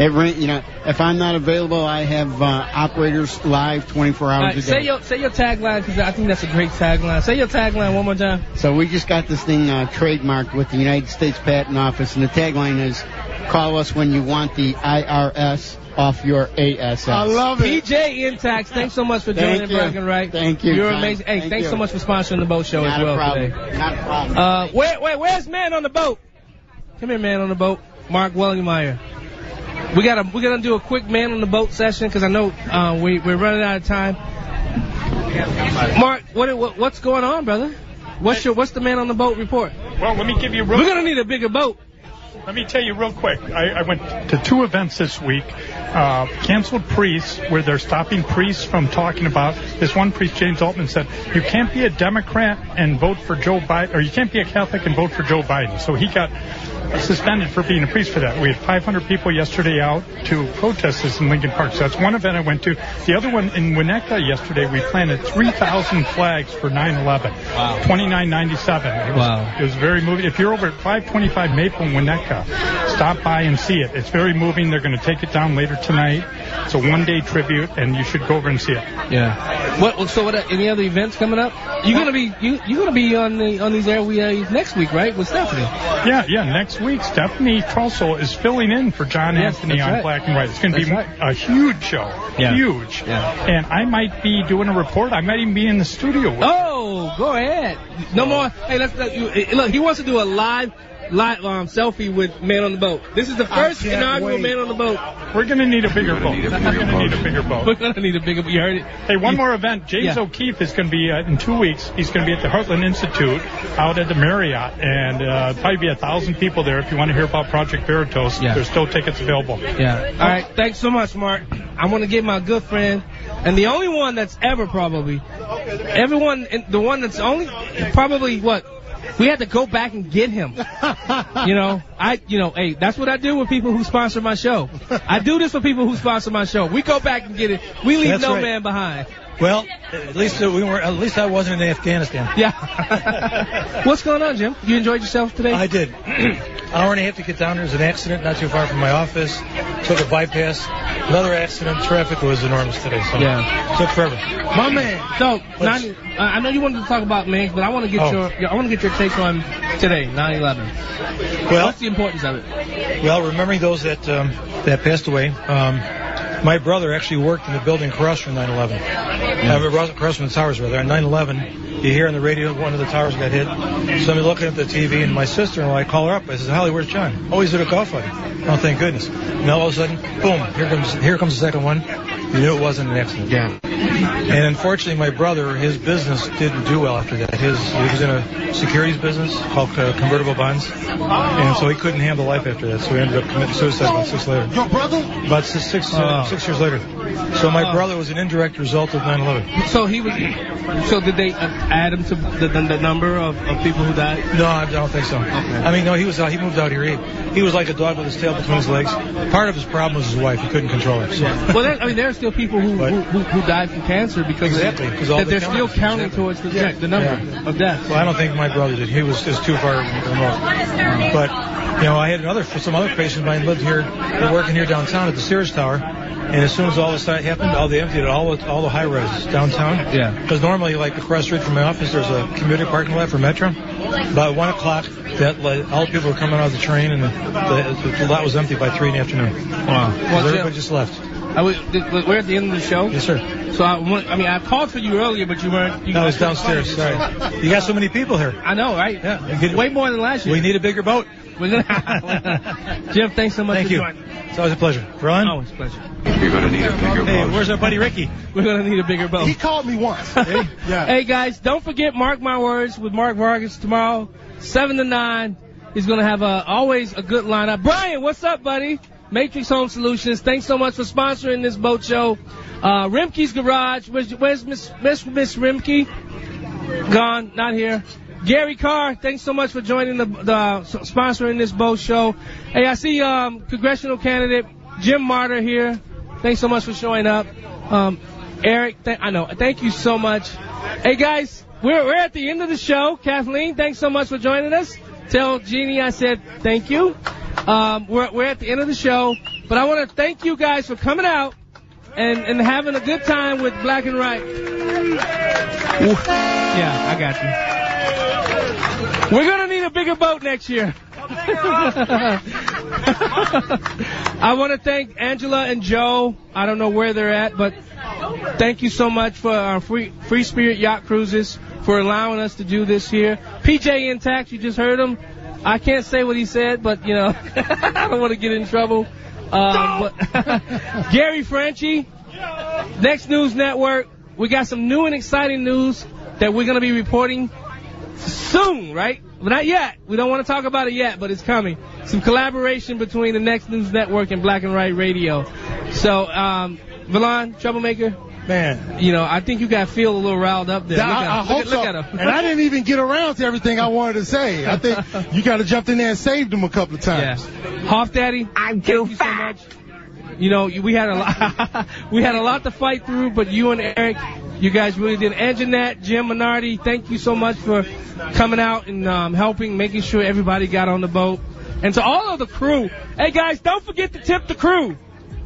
Every, you know, if I'm not available, I have uh, operators live 24 hours All a day. say your say your tagline because I think that's a great tagline. Say your tagline one more time. So we just got this thing uh, trademarked with the United States Patent Office, and the tagline is, "Call us when you want the IRS off your ASS." I love it. PJN Tax, thanks so much for Thank joining you. Black and Right. Thank you, You're John. amazing. Hey, Thank thanks you. so much for sponsoring the boat show Not as a well problem. today. Not a problem. Uh, where, where, where's man on the boat? Come here, man on the boat. Mark Wellingmeyer. We gotta, we're gonna do a quick man on the boat session because I know uh, we, we're running out of time. Mark, what, what, what's going on, brother? What's your, what's the man on the boat report? Well, let me give you. Real, We're gonna need a bigger boat. Let me tell you real quick. I, I went to two events this week. Uh, canceled priests, where they're stopping priests from talking about. This one priest, James Altman, said you can't be a Democrat and vote for Joe Biden, or you can't be a Catholic and vote for Joe Biden. So he got suspended for being a priest for that. We had 500 people yesterday out to protest this in Lincoln Park. So that's one event I went to. The other one in Winnetka yesterday, we planted 3,000 flags for 9/11. Wow. 2997. It was, Wow. It was very moving. If you're over at 525 Maple in Winnetka, stop by and see it. It's very moving. They're going to take it down later tonight. It's a one-day tribute, and you should go over and see it. Yeah. What? So what? Any other events coming up? You're gonna be you you're gonna be on the on these airways next week, right? With Stephanie. Yeah, yeah. Next week, Stephanie Trussell is filling in for John Yes, Anthony on right. Black and Right. It's going to be That's a huge show. Yeah. Huge. Yeah. And I might be doing a report. I might even be in the studio. With Oh, go ahead. No more. Hey, let's let you. Look, he wants to do a live. Live um, selfie with Man on the Boat. This is the first inaugural wait. Man on the Boat. We're going to need a bigger boat. We're going to need a bigger boat. We're gonna need a bigger. You heard it. Hey, one more event. James Yeah. O'Keefe is going to be uh, in two weeks. He's going to be at the Heartland Institute out at the Marriott, and uh, probably be a thousand people there. If you want to hear about Project Veritas, Yeah. there's still tickets available. Yeah. All right. Thanks so much, Mark. I want to give my good friend, and the only one that's ever probably, everyone, and the one that's only probably what we had to go back and get him. you know, I, you know, hey, that's what I do with people who sponsor my show. I do this for people who sponsor my show. We go back and get it. We leave That's no right. man behind. Well, at least uh, we were. At least I wasn't in Afghanistan. Yeah. What's going on, Jim? You enjoyed yourself today? I did. Hour and a half to get down. There was an accident not too far from my office. Took a bypass. Another accident. Traffic was enormous today. So Yeah. took forever. My man. So, 90, uh, I know you wanted to talk about Mings, but I want to get Oh. your, your, I want to get your take on today, 9/11. Well- what's the importance of it? Well, remembering those that um, that passed away. Um, my brother actually worked in the building across from 9/11. Uh, across- from the towers, rather. On 9/11, you hear on the radio one of the towers got hit. So I'm looking at the TV, and my sister-in-law, I call her up. I says, "Holly, where's John? Oh, he's at a golf fight. Oh, thank goodness. And all of a sudden, boom! Here comes here comes the second one. You knew it wasn't an accident. Yeah. And unfortunately, my brother, his business didn't do well after that. His he was in a securities business called uh, convertible bonds, and so he couldn't handle life after that. So he ended up committing suicide about six later. Your brother? About six six, Oh. six years later. So my Oh. brother was an indirect result of 9/11. So he was. So did they uh, add him to the, the, the number of, of people who died? No, I don't think so. Okay. I mean, no, he was uh, he moved out here. He, he was like a dog with his tail between his legs. Part of his problem was his wife. He couldn't control her. So. Well, there, I mean, there are still people who who, who, who died from cancer because Exactly, that the they're still counting exactly. towards the, Yeah. the number Yeah. of deaths. Well, I don't think my brother did. He was just too far remote. But you know, I had another some other patients of mine lived here, they were working here downtown at the Sears Tower. And as soon as all this happened, all they emptied all the all the high rises downtown. Yeah. Because normally, like across the street from my office, there's a commuter parking lot for Metra. About one o'clock, that all the people were coming out of the train, and the, the, the lot was empty by three in the afternoon. Wow. Because everybody just left. I was, we're at the end of the show. Yes, sir. So I, I mean, I called for you earlier, but you weren't. You No, I was downstairs. find Sorry. you. You got so many people here. I know, right? Yeah. Way more than last year. We need a bigger boat. We're gonna, Jim, thanks so much Thank for you. joining. It's always a pleasure. Ron? Always a pleasure. You're going to need a bigger boat. Hey, where's our buddy Ricky? We're gonna need a bigger boat. He called me once. yeah. Hey guys, don't forget Mark My Words with Mark Vargas tomorrow, seven to nine. He's gonna have a always a good lineup. Brian, what's up, buddy? Matrix Home Solutions. Thanks so much for sponsoring this boat show. Uh, Remke's Garage. Where's, where's Miss Miss Miss Remke? Gone, not here. Gary Carr, thanks so much for joining the, the sponsoring this boat show. Hey, I see um, congressional candidate Jim Marter here. Thanks so much for showing up. Um, Eric, I know. Thank you so much. Hey guys, we're we're at the end of the show. Kathleen, thanks so much for joining us. Tell Jeannie I said thank you. Um, we're we're at the end of the show, but I want to thank you guys for coming out and and having a good time with Black and Right. Yeah, I got you. We're gonna need a bigger boat next year. I want to thank Angela and Joe. I don't know where they're at, but thank you so much for our free Free Spirit Yacht Cruises for allowing us to do this here. PJN Tax, you just heard him. I can't say what he said, but you know, I don't want to get in trouble. Um, but Gary Franchi, Next News Network. We got some new and exciting news that we're going to be reporting soon, right? But not yet. We don't want to talk about it yet, but it's coming. Some collaboration between the Next News Network and Black and Right Radio. So, um, Valon, Troublemaker, Man. You know, I think you got Phil a little riled up there. I, look at I him. hope look, so. look at him. And I didn't even get around to everything I wanted to say. I think you got to jump in there and saved him a couple of Yeah. times. Hoff Daddy, I'm too you fat. So much. You know, we had a lot, we had a lot to fight through, but you and Eric, you guys really did. And Jeanette, Jim Minardi, thank you so much for coming out and um, helping, making sure everybody got on the boat. And to all of the crew, hey guys, don't forget to tip the crew.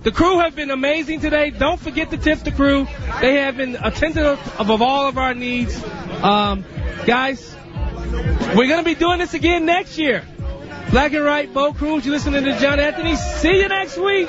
The crew have been amazing today. Don't forget to tip the crew. They have been attentive of, of all of our needs. Um, guys, we're going to be doing this again next year. Black and Right Boat Cruise. You listening to John Anthony. See you next week.